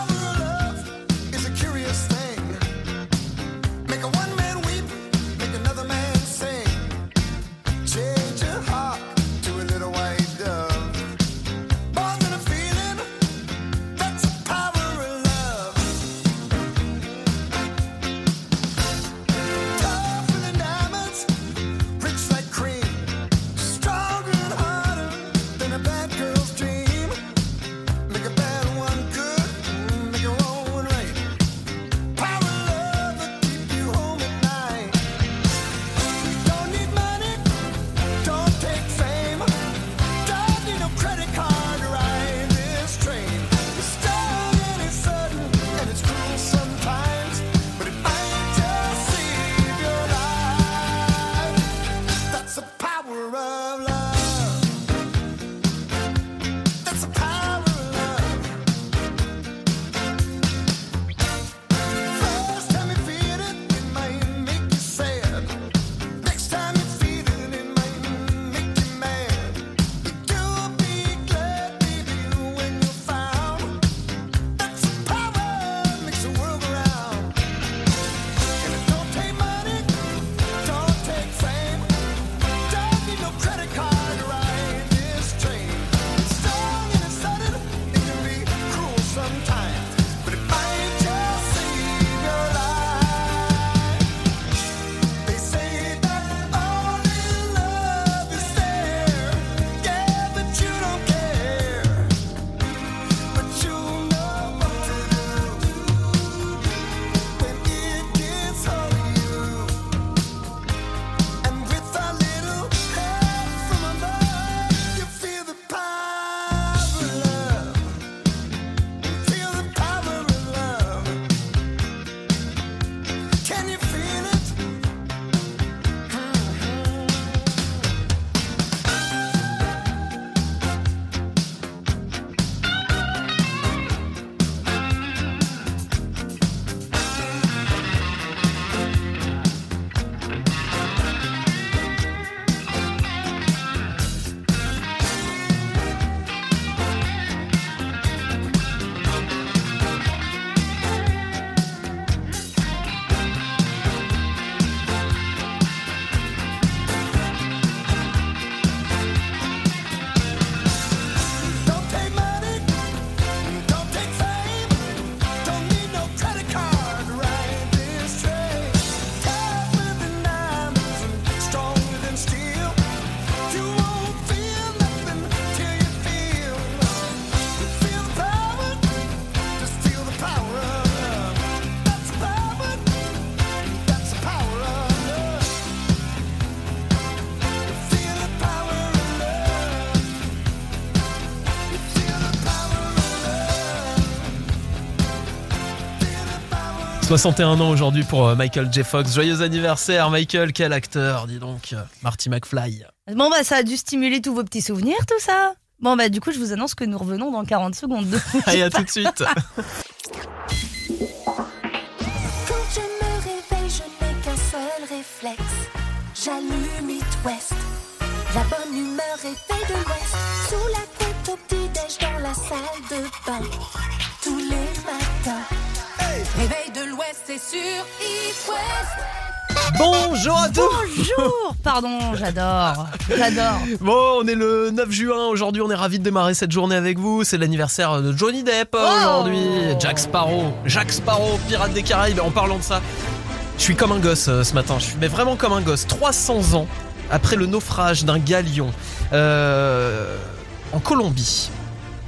61 ans aujourd'hui pour euh, Michael J. Fox. Joyeux anniversaire, Michael. Quel acteur, dis donc. euh, Marty McFly.
Bon, bah, ça a dû stimuler tous vos petits souvenirs, tout ça. Bon, bah, du coup, je vous annonce que nous revenons dans 40 secondes.
Allez, à tout de suite.
Quand je me réveille, je n'ai qu'un seul réflexe. J'allume It West. La bonne humeur est faite de l'Ouest. Sous la couette au petit-déj dans la salle de bain. Réveil de l'Ouest, c'est sur It West.
Bonjour à tous.
Bonjour Pardon, j'adore. J'adore.
Bon, on est le 9 juin. Aujourd'hui, on est ravis de démarrer cette journée avec vous. C'est l'anniversaire de Johnny Depp
Oh.
aujourd'hui. Jack Sparrow. Jack Sparrow, pirate des Caraïbes. En parlant de ça, je suis comme un gosse euh, ce matin. Je suis mais vraiment comme un gosse. 300 ans après le naufrage d'un galion euh, en Colombie.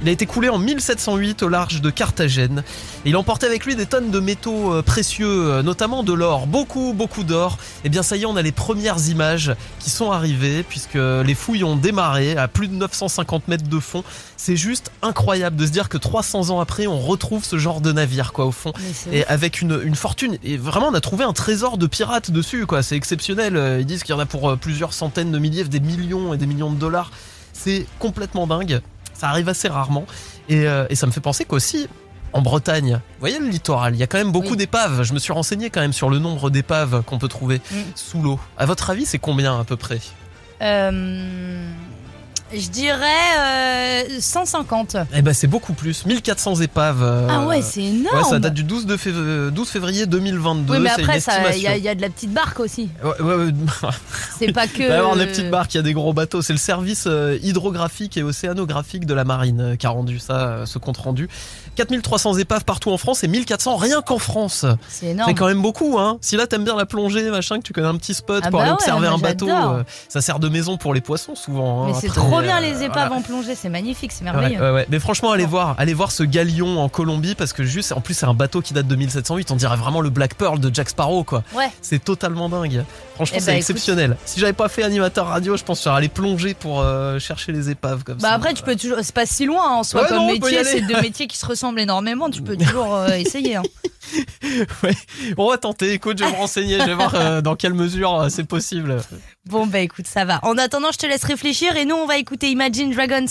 Il a été coulé en 1708 au large de Carthagène. Et il emportait avec lui des tonnes de métaux euh, précieux, euh, notamment de l'or, beaucoup, beaucoup d'or. Et bien ça y est, on a les premières images qui sont arrivées, puisque les fouilles ont démarré à plus de 950 mètres de fond. C'est juste incroyable de se dire que 300 ans après, on retrouve ce genre de navire, quoi, au fond. Et avec une, une fortune. Et vraiment, on a trouvé un trésor de pirates dessus, quoi. C'est exceptionnel. Euh, Ils disent qu'il y en a pour plusieurs centaines de milliers, des millions et des millions de dollars. C'est complètement dingue. Ça arrive assez rarement. Et, euh, et ça me fait penser qu'aussi, en Bretagne, vous voyez le littoral, il y a quand même beaucoup
Oui.
d'épaves. Je me suis renseigné quand même sur le nombre d'épaves qu'on peut trouver
Mm.
sous l'eau. À votre avis, c'est combien à peu près?
Euh, je dirais euh, 150.
Eh ben, c'est beaucoup plus. 1400 épaves. euh,
Ah ouais, c'est énorme.
Ouais, ça date du 12, de fév- 12 février 2022.
Oui, mais
c'est une
après, ça- il y, a-
estimation.
il y a de la petite barque aussi.
Ouais, ouais, ouais.
C'est pas que.
Il va y avoir des petites barques, il y a des gros bateaux. C'est le service euh, hydrographique et océanographique de la marine euh, qui a rendu ça, euh, ce compte rendu. 4300 épaves partout en France et 1400 rien qu'en France.
C'est énorme.
C'est quand même beaucoup, hein. Si là t'aimes bien la plongée, machin, que tu connais un petit spot
Ah
pour
bah
aller
ouais,
observer
moi,
un bateau,
j'adore.
euh, ça sert de maison pour les poissons souvent. hein.
Mais c'est
Après,
trop bien
euh,
les épaves
voilà.
en plongée, c'est magnifique, c'est merveilleux.
ouais, ouais. Mais franchement, allez voir, allez voir ce galion en Colombie parce que juste, en plus, c'est un bateau qui date de 1708. On dirait vraiment le Black Pearl de Jack Sparrow, quoi.
Ouais.
C'est totalement dingue. Franchement,
Eh
c'est
bah, écoute.
exceptionnel. Si j'avais pas fait animateur radio, je pense que j'aurais allé plonger pour euh, chercher les épaves comme
Bah
ça.
après, tu peux toujours. C'est pas si loin hein, en soi
Ouais,
comme
non,
métier. C'est deux métiers qui se ressemblent énormément. Tu peux toujours euh, essayer. hein.
Ouais. Bon, on va tenter. Écoute, je vais me renseigner. Je vais voir euh, dans quelle mesure euh, c'est possible.
Bon, bah écoute, ça va. En attendant, je te laisse réfléchir et nous, on va écouter Imagine Dragons.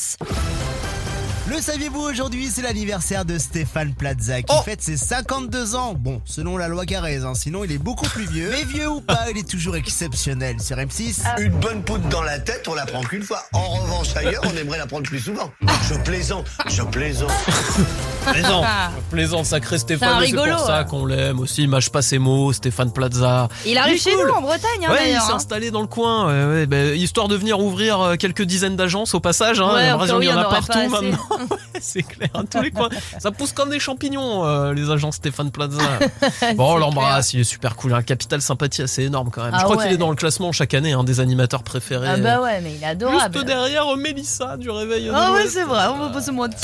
Le saviez-vous aujourd'hui, c'est l'anniversaire de Stéphane Plaza qui fête ses 52 ans. Bon, selon la loi Carrez, hein, sinon il est beaucoup plus vieux. Mais vieux ou pas, il est toujours exceptionnel sur M6.
Une bonne poudre dans la tête, on la prend qu'une fois. En revanche, ailleurs, on aimerait la prendre plus souvent. Je plaisante, je plaisante.
Plaisant. Plaisant, sacré Stéphane. C'est pour ça qu'on l'aime aussi. Mâche pas ses mots, Stéphane Plaza.
Il arrive chez
cool.
nous en Bretagne, hein,
Ouais, il s'est
hein.
installé dans le coin, ouais, ouais, bah, histoire de venir ouvrir euh, quelques dizaines d'agences au passage. Hein,
Ouais,
y en
il y
a
en pas
partout maintenant. c'est clair, à tous les coins. Ça pousse comme des champignons, euh, les agences Stéphane Plaza. Bon, on l'embrasse, il est super cool. Un capital sympathie assez énorme quand même.
Ah
Je crois
ouais.
qu'il est dans le classement chaque année, un des animateurs préférés.
Ah bah ouais, mais il est adorable.
Juste derrière Mélissa du réveil.
Ah ouais, c'est vrai, on va pas se mentir.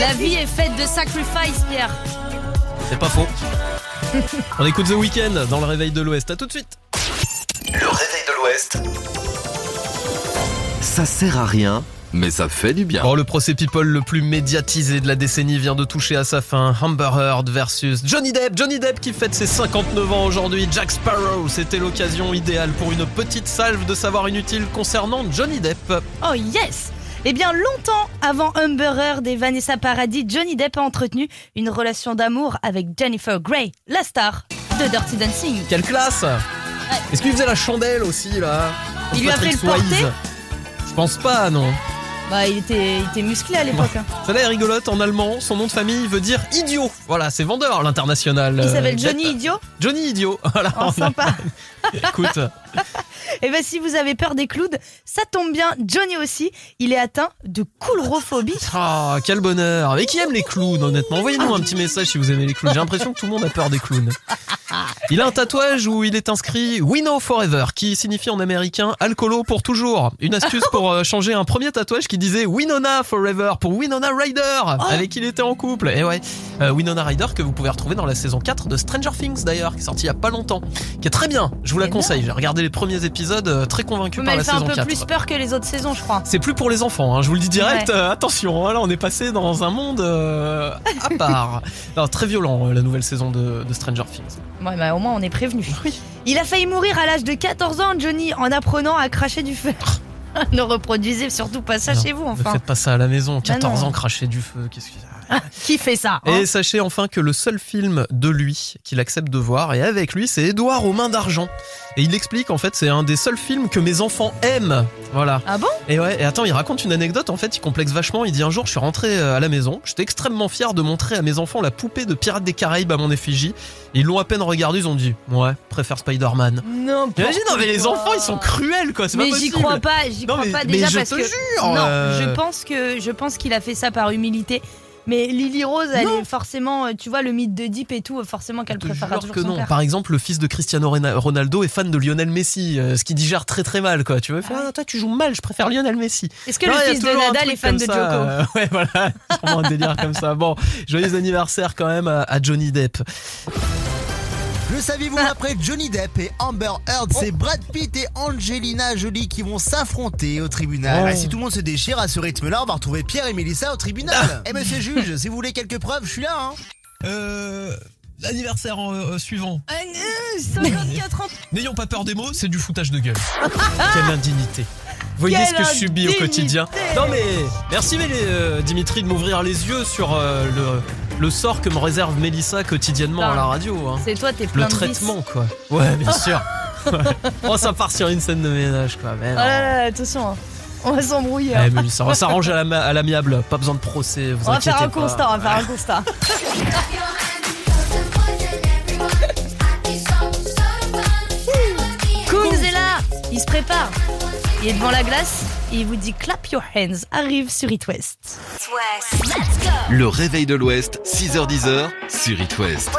La vie est faite de sacrifice, Pierre.
C'est pas faux. On écoute The Weeknd dans le réveil de l'Ouest. À tout de suite.
Le réveil de l'Ouest. Ça sert à rien, mais ça fait du bien.
Bon, le procès People le plus médiatisé de la décennie vient de toucher à sa fin. Amber Heard versus Johnny Depp. Johnny Depp qui fête ses 59 ans aujourd'hui. Jack Sparrow, c'était l'occasion idéale pour une petite salve de savoir inutile concernant Johnny Depp.
Oh yes Eh bien, longtemps avant Amber Heard et Vanessa Paradis, Johnny Depp a entretenu une relation d'amour avec Jennifer Grey, la star de Dirty Dancing.
Quelle classe Est-ce qu'il faisait la chandelle aussi là
Il lui a fait le porter
Je pense pas, non.
Bah, il était, il était musclé à l'époque. hein.
Celle-là est rigolote en allemand. Son nom de famille veut dire idiot. Voilà, c'est vendeur l'international.
Il
euh,
s'appelle
Depp.
Johnny Idiot.
Johnny Idiot. Voilà.
Oh, sympa.
Écoute.
Et ben si vous avez peur des clowns, ça tombe bien, Johnny aussi, il est atteint de coulrophobie.
Ah, quel bonheur. Mais qui aime les clowns, honnêtement? Envoyez-nous un petit message si vous aimez les clowns. J'ai l'impression que tout le monde a peur des clowns. Il a un tatouage où il est inscrit We Know Forever, qui signifie en américain alcoolo pour toujours. Une astuce pour euh, changer un premier tatouage qui disait Winona Forever pour Winona Ryder, avec qui il était en couple. Et ouais, euh, Winona Ryder que vous pouvez retrouver dans la saison 4 de Stranger Things d'ailleurs, qui est sortie il y a pas longtemps, qui est très bien. Je vous la
Eh
conseille. J'ai regardé regardé les premiers épisodes, euh, très convaincu
Mais
par
elle
la
fait un peu
4.
plus peur que les autres saisons, je crois.
C'est plus pour les enfants, hein, je vous le dis direct.
Ouais.
euh, attention, hein, là on est passé dans un monde euh, à part. Non, très violent la nouvelle saison de, de Stranger Things.
Ouais, bah, au moins, on est prévenu. Il a failli mourir à l'âge de 14 ans, Johnny, en apprenant à cracher du feu. ne reproduisez surtout pas ça
Non,
chez vous,
Ne
enfin.
faites pas ça à la maison.
Bah
14
non.
ans, cracher du feu. Qu'est-ce que
Qui fait ça hein
Et sachez enfin que le seul film de lui qu'il accepte de voir, et avec lui, c'est Édouard aux mains d'argent. Et il explique en fait, c'est un des seuls films que mes enfants aiment. Voilà.
Ah bon?
Et ouais, et attends, il raconte une anecdote en fait, il complexe vachement. Il dit un jour, je suis rentré euh, à la maison, j'étais extrêmement fier de montrer à mes enfants la poupée de Pirates des Caraïbes à mon effigie. Ils l'ont à peine regardé, ils ont dit, ouais, préfère Spider-Man.
N'importe
Imagine, non mais les enfants, ils sont cruels quoi,
Mais j'y crois pas, j'y
Non,
crois
mais-
pas
mais
déjà
je
parce
te
que
jure,
non,
euh,
je pense que je pense qu'il a fait ça par humilité. Mais Lily Rose, elle est forcément, euh, tu vois, le mythe de Deep et tout, euh, forcément qu'elle préférera
Alors
toujours
que
son
non.
père.
Par exemple, le fils de Cristiano Ronaldo est fan de Lionel Messi, euh, ce qui digère très très mal, quoi. Tu vois, il fait, ah, toi tu joues mal, je préfère Lionel Messi.
Est-ce que
Non,
le fils de Nadal est fan de
ça,
Joko
euh, Ouais, voilà, sûrement un délire comme ça. Bon, joyeux anniversaire quand même à, à Johnny Depp.
Le saviez-vous après Johnny Depp et Amber Heard, c'est Brad Pitt et Angelina Jolie qui vont s'affronter au tribunal.
Oh.
Ah, si tout le monde se déchire à ce rythme-là, on va retrouver Pierre et Mélissa au tribunal. Eh monsieur juge, si vous voulez quelques preuves, je suis là. Hein.
Euh. L'anniversaire euh, suivant.
54 ans.
N'ayons pas peur des mots, c'est du foutage de gueule. Quelle indignité. Voyez
Quelle
ce que je subis au quotidien. Non mais merci mais, euh, Dimitri de m'ouvrir les yeux sur euh, le, le sort que me réserve Mélissa quotidiennement à la radio. hein.
C'est toi, t'es plein
Le
de
traitement
vices.
quoi. Ouais bien sûr. Ouais. oh ça part sur une scène de ménage quoi. Mais
Oh là là, attention, hein. on va s'embrouiller. hein.
Eh, Mélissa, on va s'arranger à la- à l'amiable, pas besoin de procès. Vous
on va faire un
pas.
constat, on va faire un constat. Kunz est là, il se prépare. Il est devant la glace et il vous dit clap your hands. Arrive sur It West.
Le réveil de l'Ouest, 6h10 sur It West.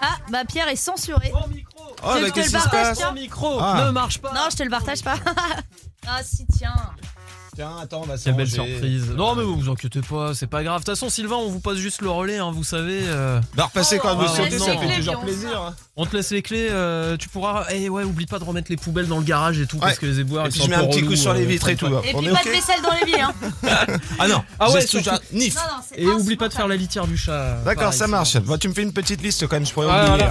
Ah, bah Pierre est censuré.
Oh,
Tu veux
bah,
je te le partage,
passe
tiens
Ton micro
Ah.
ne marche pas.
Non, je te le partage pas. ah si, tiens.
Tiens, attends, on va
Quelle belle surprise. Non mais vous vous inquiétez pas, c'est pas grave. De toute façon Sylvain, on vous passe juste le relais, hein, vous savez. euh.
Bah, repassez quand
Ah,
vous souhaitez,
non.
ça fait toujours plaisir. hein.
On te laisse les clés, euh, tu pourras. Eh ouais, oublie pas de remettre les poubelles dans le garage et tout, parce que les éboueurs
Et
ils
puis
sont
je mets un petit coup sur les
euh,
vitres et tout. hop.
Et
On
puis
est
pas
ok
de vaisselle dans les vies, hein.
Ah non,
Ah ouais, surtout-
nif.
Non, non, c'est
Et oublie pas de
insupportable.
faire la litière du chat.
D'accord,
pareil,
ça marche. Tu me fais une petite liste quand même, je pourrais
Ouais,
oublier.
voilà.
hein.